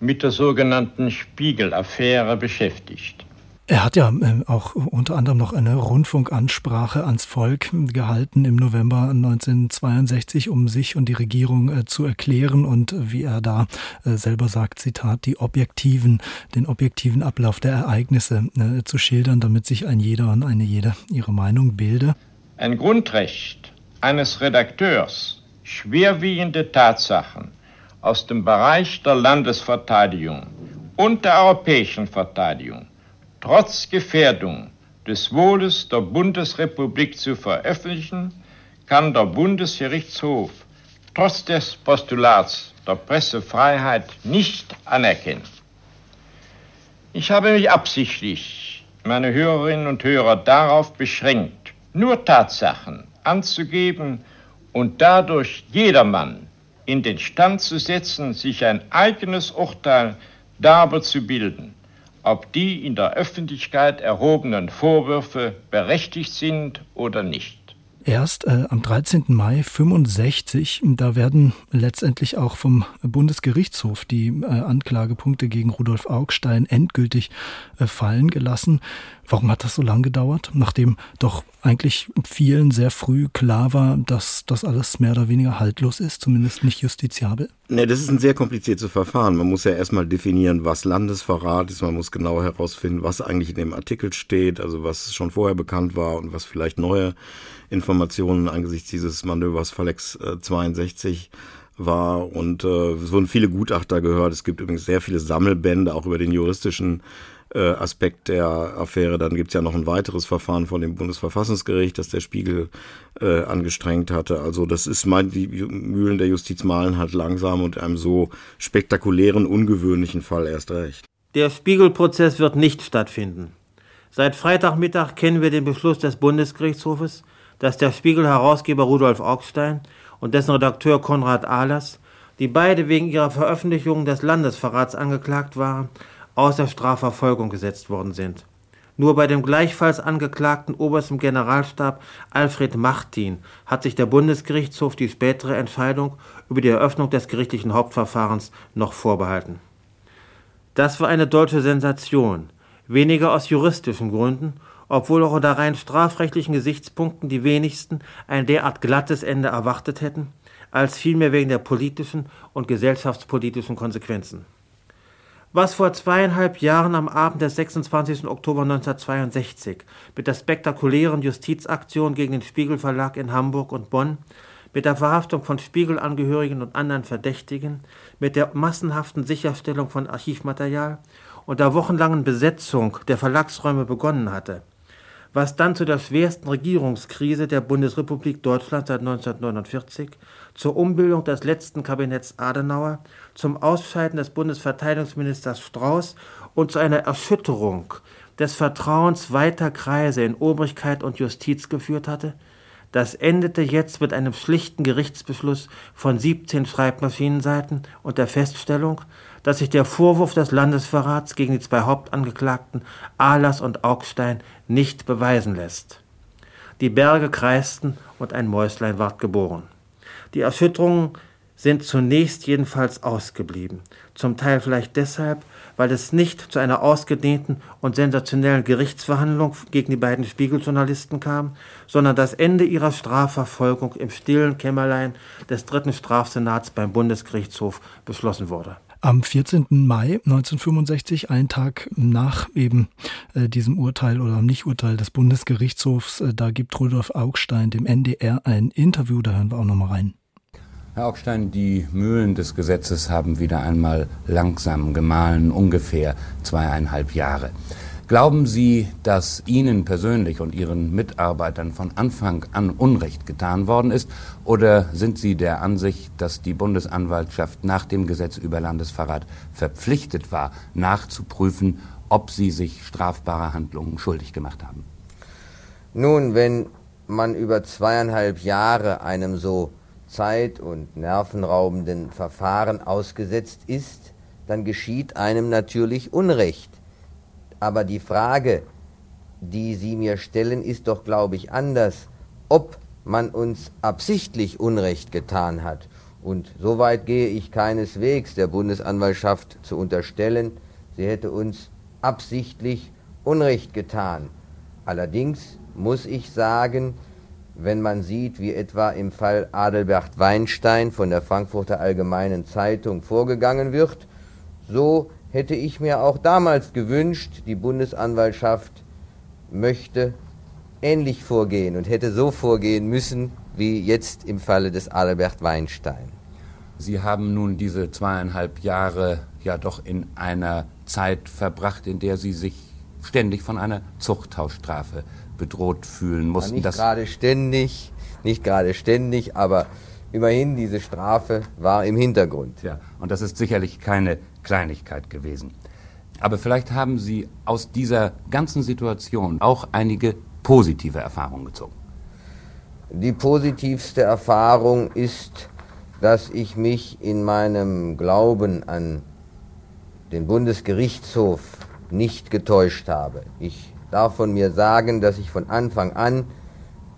mit der sogenannten Spiegel-Affäre beschäftigt. Er hat ja ähm, auch unter anderem noch eine Rundfunkansprache ans Volk gehalten im November 1962, um sich und die Regierung äh, zu erklären und wie er da äh, selber sagt, Zitat, die objektiven, den objektiven Ablauf der Ereignisse äh, zu schildern, damit sich ein jeder und eine jede ihre Meinung bilde. Ein Grundrecht eines Redakteurs, schwerwiegende Tatsachen aus dem Bereich der Landesverteidigung und der europäischen Verteidigung trotz Gefährdung des Wohles der Bundesrepublik zu veröffentlichen, kann der Bundesgerichtshof trotz des Postulats der Pressefreiheit nicht anerkennen. Ich habe mich absichtlich, meine Hörerinnen und Hörer, darauf beschränkt, nur Tatsachen anzugeben und dadurch jedermann in den Stand zu setzen, sich ein eigenes Urteil darüber zu bilden ob die in der Öffentlichkeit erhobenen Vorwürfe berechtigt sind oder nicht. Erst äh, am 13. Mai 65. Da werden letztendlich auch vom Bundesgerichtshof die äh, Anklagepunkte gegen Rudolf Augstein endgültig äh, fallen gelassen. Warum hat das so lange gedauert? Nachdem doch eigentlich vielen sehr früh klar war, dass das alles mehr oder weniger haltlos ist, zumindest nicht justiziabel? Ne, das ist ein sehr kompliziertes Verfahren. Man muss ja erstmal definieren, was Landesverrat ist. Man muss genau herausfinden, was eigentlich in dem Artikel steht, also was schon vorher bekannt war und was vielleicht neue Informationen angesichts dieses Manövers Falex 62 äh, war und äh, es wurden viele Gutachter gehört. Es gibt übrigens sehr viele Sammelbände auch über den juristischen äh, Aspekt der Affäre. Dann gibt es ja noch ein weiteres Verfahren von dem Bundesverfassungsgericht, das der Spiegel äh, angestrengt hatte. Also das ist mein, die Mühlen der Justiz malen halt langsam und einem so spektakulären, ungewöhnlichen Fall erst recht. Der Spiegelprozess wird nicht stattfinden. Seit Freitagmittag kennen wir den Beschluss des Bundesgerichtshofes, dass der Spiegel-Herausgeber Rudolf Augstein und dessen Redakteur Konrad Ahlers, die beide wegen ihrer Veröffentlichung des Landesverrats angeklagt waren, außer Strafverfolgung gesetzt worden sind. Nur bei dem gleichfalls angeklagten obersten Generalstab Alfred Martin hat sich der Bundesgerichtshof die spätere Entscheidung über die Eröffnung des gerichtlichen Hauptverfahrens noch vorbehalten. Das war eine deutsche Sensation, weniger aus juristischen Gründen, obwohl auch unter rein strafrechtlichen Gesichtspunkten die wenigsten ein derart glattes Ende erwartet hätten, als vielmehr wegen der politischen und gesellschaftspolitischen Konsequenzen. Was vor zweieinhalb Jahren am Abend des 26. Oktober 1962 mit der spektakulären Justizaktion gegen den Spiegel Verlag in Hamburg und Bonn, mit der Verhaftung von Spiegelangehörigen und anderen Verdächtigen, mit der massenhaften Sicherstellung von Archivmaterial und der wochenlangen Besetzung der Verlagsräume begonnen hatte, was dann zu der schwersten Regierungskrise der Bundesrepublik Deutschland seit 1949, zur Umbildung des letzten Kabinetts Adenauer, zum Ausscheiden des Bundesverteidigungsministers Strauß und zu einer Erschütterung des Vertrauens weiter Kreise in Obrigkeit und Justiz geführt hatte, das endete jetzt mit einem schlichten Gerichtsbeschluss von 17 Schreibmaschinenseiten und der Feststellung, dass sich der Vorwurf des Landesverrats gegen die zwei Hauptangeklagten Ahlers und Augstein nicht beweisen lässt. Die Berge kreisten und ein Mäuslein ward geboren. Die Erschütterungen sind zunächst jedenfalls ausgeblieben, zum Teil vielleicht deshalb, weil es nicht zu einer ausgedehnten und sensationellen Gerichtsverhandlung gegen die beiden Spiegeljournalisten kam, sondern das Ende ihrer Strafverfolgung im stillen Kämmerlein des dritten Strafsenats beim Bundesgerichtshof beschlossen wurde. Am 14. Mai 1965, einen Tag nach eben äh, diesem Urteil oder Nicht-Urteil des Bundesgerichtshofs, äh, da gibt Rudolf Augstein dem NDR ein Interview, da hören wir auch nochmal rein. Herr Augstein, die Mühlen des Gesetzes haben wieder einmal langsam gemahlen, ungefähr zweieinhalb Jahre. Glauben Sie, dass Ihnen persönlich und Ihren Mitarbeitern von Anfang an Unrecht getan worden ist? Oder sind Sie der Ansicht, dass die Bundesanwaltschaft nach dem Gesetz über Landesverrat verpflichtet war, nachzuprüfen, ob Sie sich strafbarer Handlungen schuldig gemacht haben? Nun, wenn man über zweieinhalb Jahre einem so zeit- und nervenraubenden Verfahren ausgesetzt ist, dann geschieht einem natürlich Unrecht. Aber die Frage, die Sie mir stellen, ist doch, glaube ich, anders, ob man uns absichtlich Unrecht getan hat. Und soweit gehe ich keineswegs der Bundesanwaltschaft zu unterstellen, sie hätte uns absichtlich Unrecht getan. Allerdings muss ich sagen, wenn man sieht, wie etwa im Fall Adelbert Weinstein von der Frankfurter Allgemeinen Zeitung vorgegangen wird, so hätte ich mir auch damals gewünscht, die Bundesanwaltschaft möchte ähnlich vorgehen und hätte so vorgehen müssen wie jetzt im Falle des Adelbert Weinstein. Sie haben nun diese zweieinhalb Jahre ja doch in einer Zeit verbracht, in der Sie sich ständig von einer Zuchthausstrafe bedroht fühlen mussten. Ja, nicht gerade ständig, nicht gerade ständig, aber immerhin diese Strafe war im Hintergrund. Ja, und das ist sicherlich keine Kleinigkeit gewesen. Aber vielleicht haben Sie aus dieser ganzen Situation auch einige positive Erfahrungen gezogen. Die positivste Erfahrung ist, dass ich mich in meinem Glauben an den Bundesgerichtshof nicht getäuscht habe. Ich darf von mir sagen, dass ich von Anfang an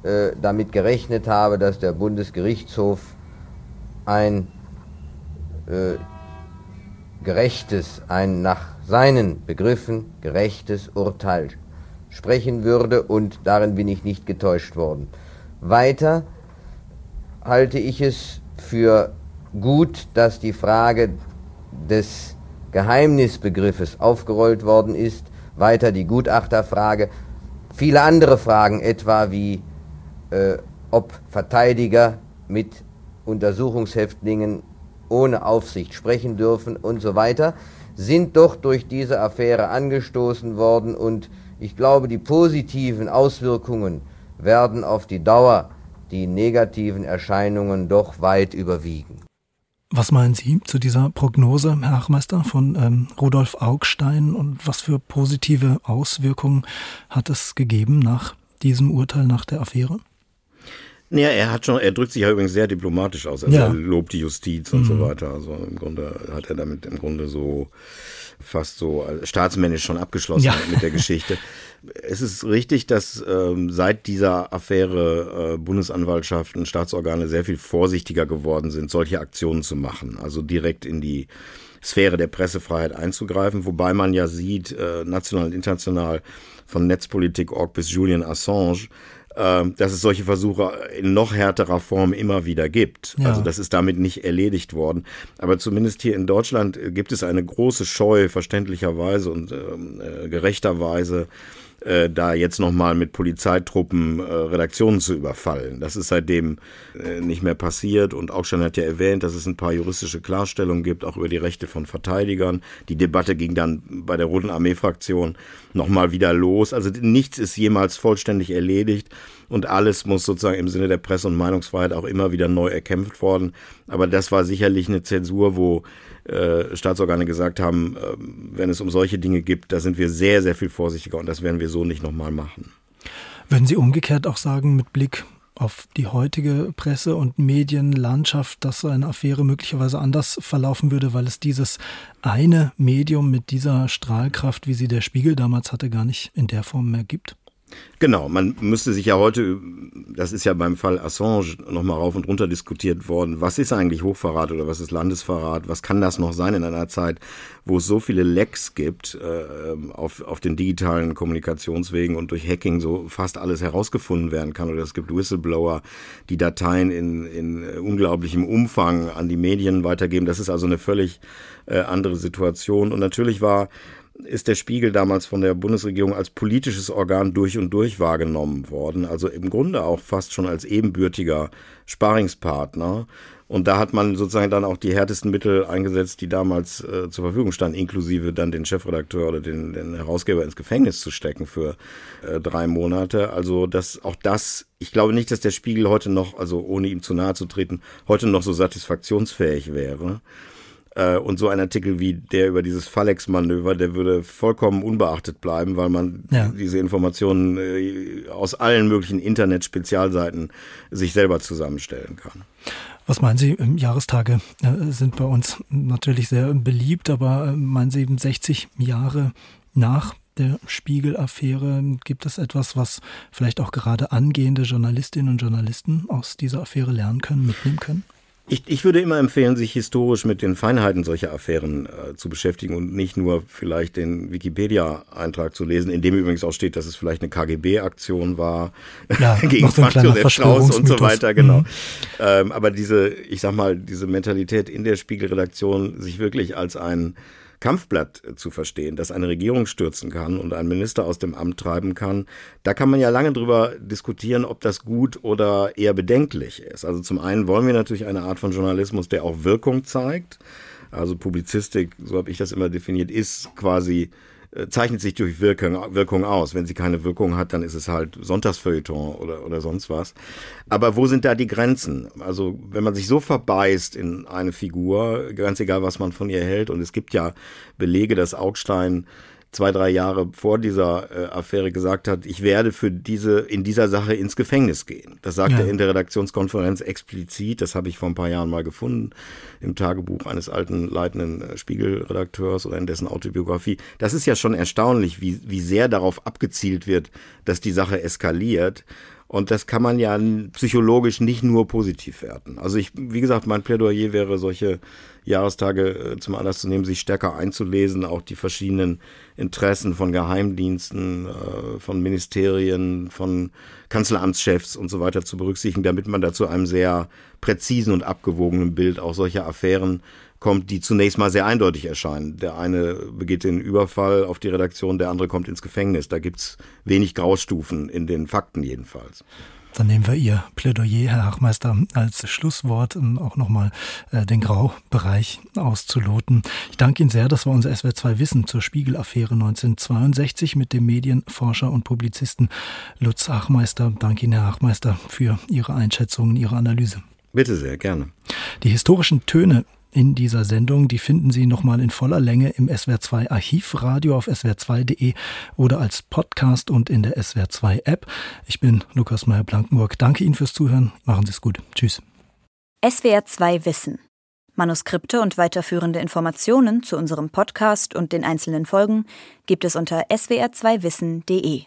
äh, damit gerechnet habe, dass der Bundesgerichtshof ein äh, gerechtes, ein nach seinen Begriffen gerechtes Urteil sprechen würde und darin bin ich nicht getäuscht worden. Weiter halte ich es für gut, dass die Frage des Geheimnisbegriffes aufgerollt worden ist, weiter die Gutachterfrage, viele andere Fragen etwa wie äh, ob Verteidiger mit Untersuchungshäftlingen ohne Aufsicht sprechen dürfen und so weiter, sind doch durch diese Affäre angestoßen worden und ich glaube, die positiven Auswirkungen werden auf die Dauer die negativen Erscheinungen doch weit überwiegen. Was meinen Sie zu dieser Prognose, Herr Achmeister, von ähm, Rudolf Augstein und was für positive Auswirkungen hat es gegeben nach diesem Urteil, nach der Affäre? Ja, er hat schon, er drückt sich ja übrigens sehr diplomatisch aus. Also Ja. er lobt die Justiz und Mhm. so weiter. Also im Grunde hat er damit im Grunde so fast so als staatsmännisch schon abgeschlossen Ja. mit der Geschichte. Es ist richtig, dass ähm, seit dieser Affäre äh, Bundesanwaltschaften, Staatsorgane sehr viel vorsichtiger geworden sind, solche Aktionen zu machen. Also direkt in die Sphäre der Pressefreiheit einzugreifen, wobei man ja sieht, äh, national und international von Netzpolitik.org bis Julian Assange, äh, dass es solche Versuche in noch härterer Form immer wieder gibt. Ja. Also das ist damit nicht erledigt worden. Aber zumindest hier in Deutschland äh, gibt es eine große Scheu, verständlicherweise und ähm, äh, gerechterweise, äh, da jetzt nochmal mit Polizeitruppen äh, Redaktionen zu überfallen. Das ist seitdem äh, nicht mehr passiert und Augstein hat ja erwähnt, dass es ein paar juristische Klarstellungen gibt, auch über die Rechte von Verteidigern. Die Debatte ging dann bei der Roten Armee-Fraktion nochmal wieder los. Also nichts ist jemals vollständig erledigt und alles muss sozusagen im Sinne der Presse- und Meinungsfreiheit auch immer wieder neu erkämpft worden. Aber das war sicherlich eine Zensur, wo äh, Staatsorgane gesagt haben, äh, wenn es um solche Dinge gibt, da sind wir sehr, sehr viel vorsichtiger und das werden wir so nicht nochmal machen. Würden Sie umgekehrt auch sagen, mit Blick auf die heutige Presse- und Medienlandschaft, dass so eine Affäre möglicherweise anders verlaufen würde, weil es dieses eine Medium mit dieser Strahlkraft, wie sie der Spiegel damals hatte, gar nicht in der Form mehr gibt? Genau, man müsste sich ja heute, das ist ja beim Fall Assange nochmal rauf und runter diskutiert worden, was ist eigentlich Hochverrat oder was ist Landesverrat, was kann das noch sein in einer Zeit, wo es so viele Lecks gibt äh, auf, auf den digitalen Kommunikationswegen und durch Hacking so fast alles herausgefunden werden kann? Oder es gibt Whistleblower, die Dateien in, in unglaublichem Umfang an die Medien weitergeben. Das ist also eine völlig äh, andere Situation. Und natürlich war ist der Spiegel damals von der Bundesregierung als politisches Organ durch und durch wahrgenommen worden. Also im Grunde auch fast schon als ebenbürtiger Sparingspartner. Und da hat man sozusagen dann auch die härtesten Mittel eingesetzt, die damals äh, zur Verfügung standen, inklusive dann den Chefredakteur oder den, den Herausgeber ins Gefängnis zu stecken für äh, drei Monate. Also das, auch das, ich glaube nicht, dass der Spiegel heute noch, also ohne ihm zu nahe zu treten, heute noch so satisfaktionsfähig wäre. Äh, Und so ein Artikel wie der über dieses Fallex-Manöver, der würde vollkommen unbeachtet bleiben, weil man Ja. diese Informationen äh, aus allen möglichen Internet-Spezialseiten sich selber zusammenstellen kann. Was meinen Sie, ähm, Jahrestage äh, sind bei uns natürlich sehr beliebt, aber äh, meinen Sie eben 60 Jahre nach der Spiegel-Affäre, gibt es etwas, was vielleicht auch gerade angehende Journalistinnen und Journalisten aus dieser Affäre lernen können, mitnehmen können? Ich, ich würde immer empfehlen, sich historisch mit den Feinheiten solcher Affären äh, zu beschäftigen und nicht nur vielleicht den Wikipedia-Eintrag zu lesen, in dem übrigens auch steht, dass es vielleicht eine KGB-Aktion war Ja, gegen so Franz Josef Strauß und so weiter, genau. Mhm. Ähm, aber diese, ich sag mal, diese Mentalität in der Spiegelredaktion, sich wirklich als ein Kampfblatt zu verstehen, das eine Regierung stürzen kann und einen Minister aus dem Amt treiben kann, da kann man ja lange drüber diskutieren, ob das gut oder eher bedenklich ist. Also zum einen wollen wir natürlich eine Art von Journalismus, der auch Wirkung zeigt. Also Publizistik, so habe ich das immer definiert, ist quasi zeichnet sich durch Wirkung, Wirkung aus. Wenn sie keine Wirkung hat, dann ist es halt Sonntagsfeuilleton oder, oder sonst was. Aber wo sind da die Grenzen? Also wenn man sich so verbeißt in eine Figur, ganz egal, was man von ihr hält, und es gibt ja Belege, dass Augstein zwei, drei Jahre vor dieser äh, Affäre gesagt hat, ich werde für diese, in dieser Sache ins Gefängnis gehen. Das sagte Ja. er in der Redaktionskonferenz explizit. Das habe ich vor ein paar Jahren mal gefunden im Tagebuch eines alten leitenden äh, Spiegelredakteurs oder in dessen Autobiografie. Das ist ja schon erstaunlich, wie, wie sehr darauf abgezielt wird, dass die Sache eskaliert. Und das kann man ja psychologisch nicht nur positiv werten. Also ich, wie gesagt, mein Plädoyer wäre, solche Jahrestage äh, zum Anlass zu nehmen, sich stärker einzulesen, auch die verschiedenen Interessen von Geheimdiensten, äh, von Ministerien, von Kanzleramtschefs und so weiter zu berücksichtigen, damit man da zu einem sehr präzisen und abgewogenen Bild auch solcher Affären kommt, die zunächst mal sehr eindeutig erscheinen. Der eine begeht den Überfall auf die Redaktion, der andere kommt ins Gefängnis. Da gibt's wenig Graustufen in den Fakten jedenfalls. Dann nehmen wir Ihr Plädoyer, Herr Hachmeister, als Schlusswort, um auch nochmal äh, den Graubereich auszuloten. Ich danke Ihnen sehr. Das war unser SWR2 Wissen zur Spiegel-Affäre 1962 mit dem Medienforscher und Publizisten Lutz Hachmeister. Danke Ihnen, Herr Hachmeister, für Ihre Einschätzungen, Ihre Analyse. Bitte sehr, gerne. Die historischen Töne in dieser Sendung. Die finden Sie nochmal in voller Länge im SWR2 Archivradio auf swr2.de oder als Podcast und in der SWR2 App. Ich bin Lukas Meyer-Blankenburg. Danke Ihnen fürs Zuhören. Machen Sie es gut. Tschüss. SWR2 Wissen. Manuskripte und weiterführende Informationen zu unserem Podcast und den einzelnen Folgen gibt es unter swr2wissen.de.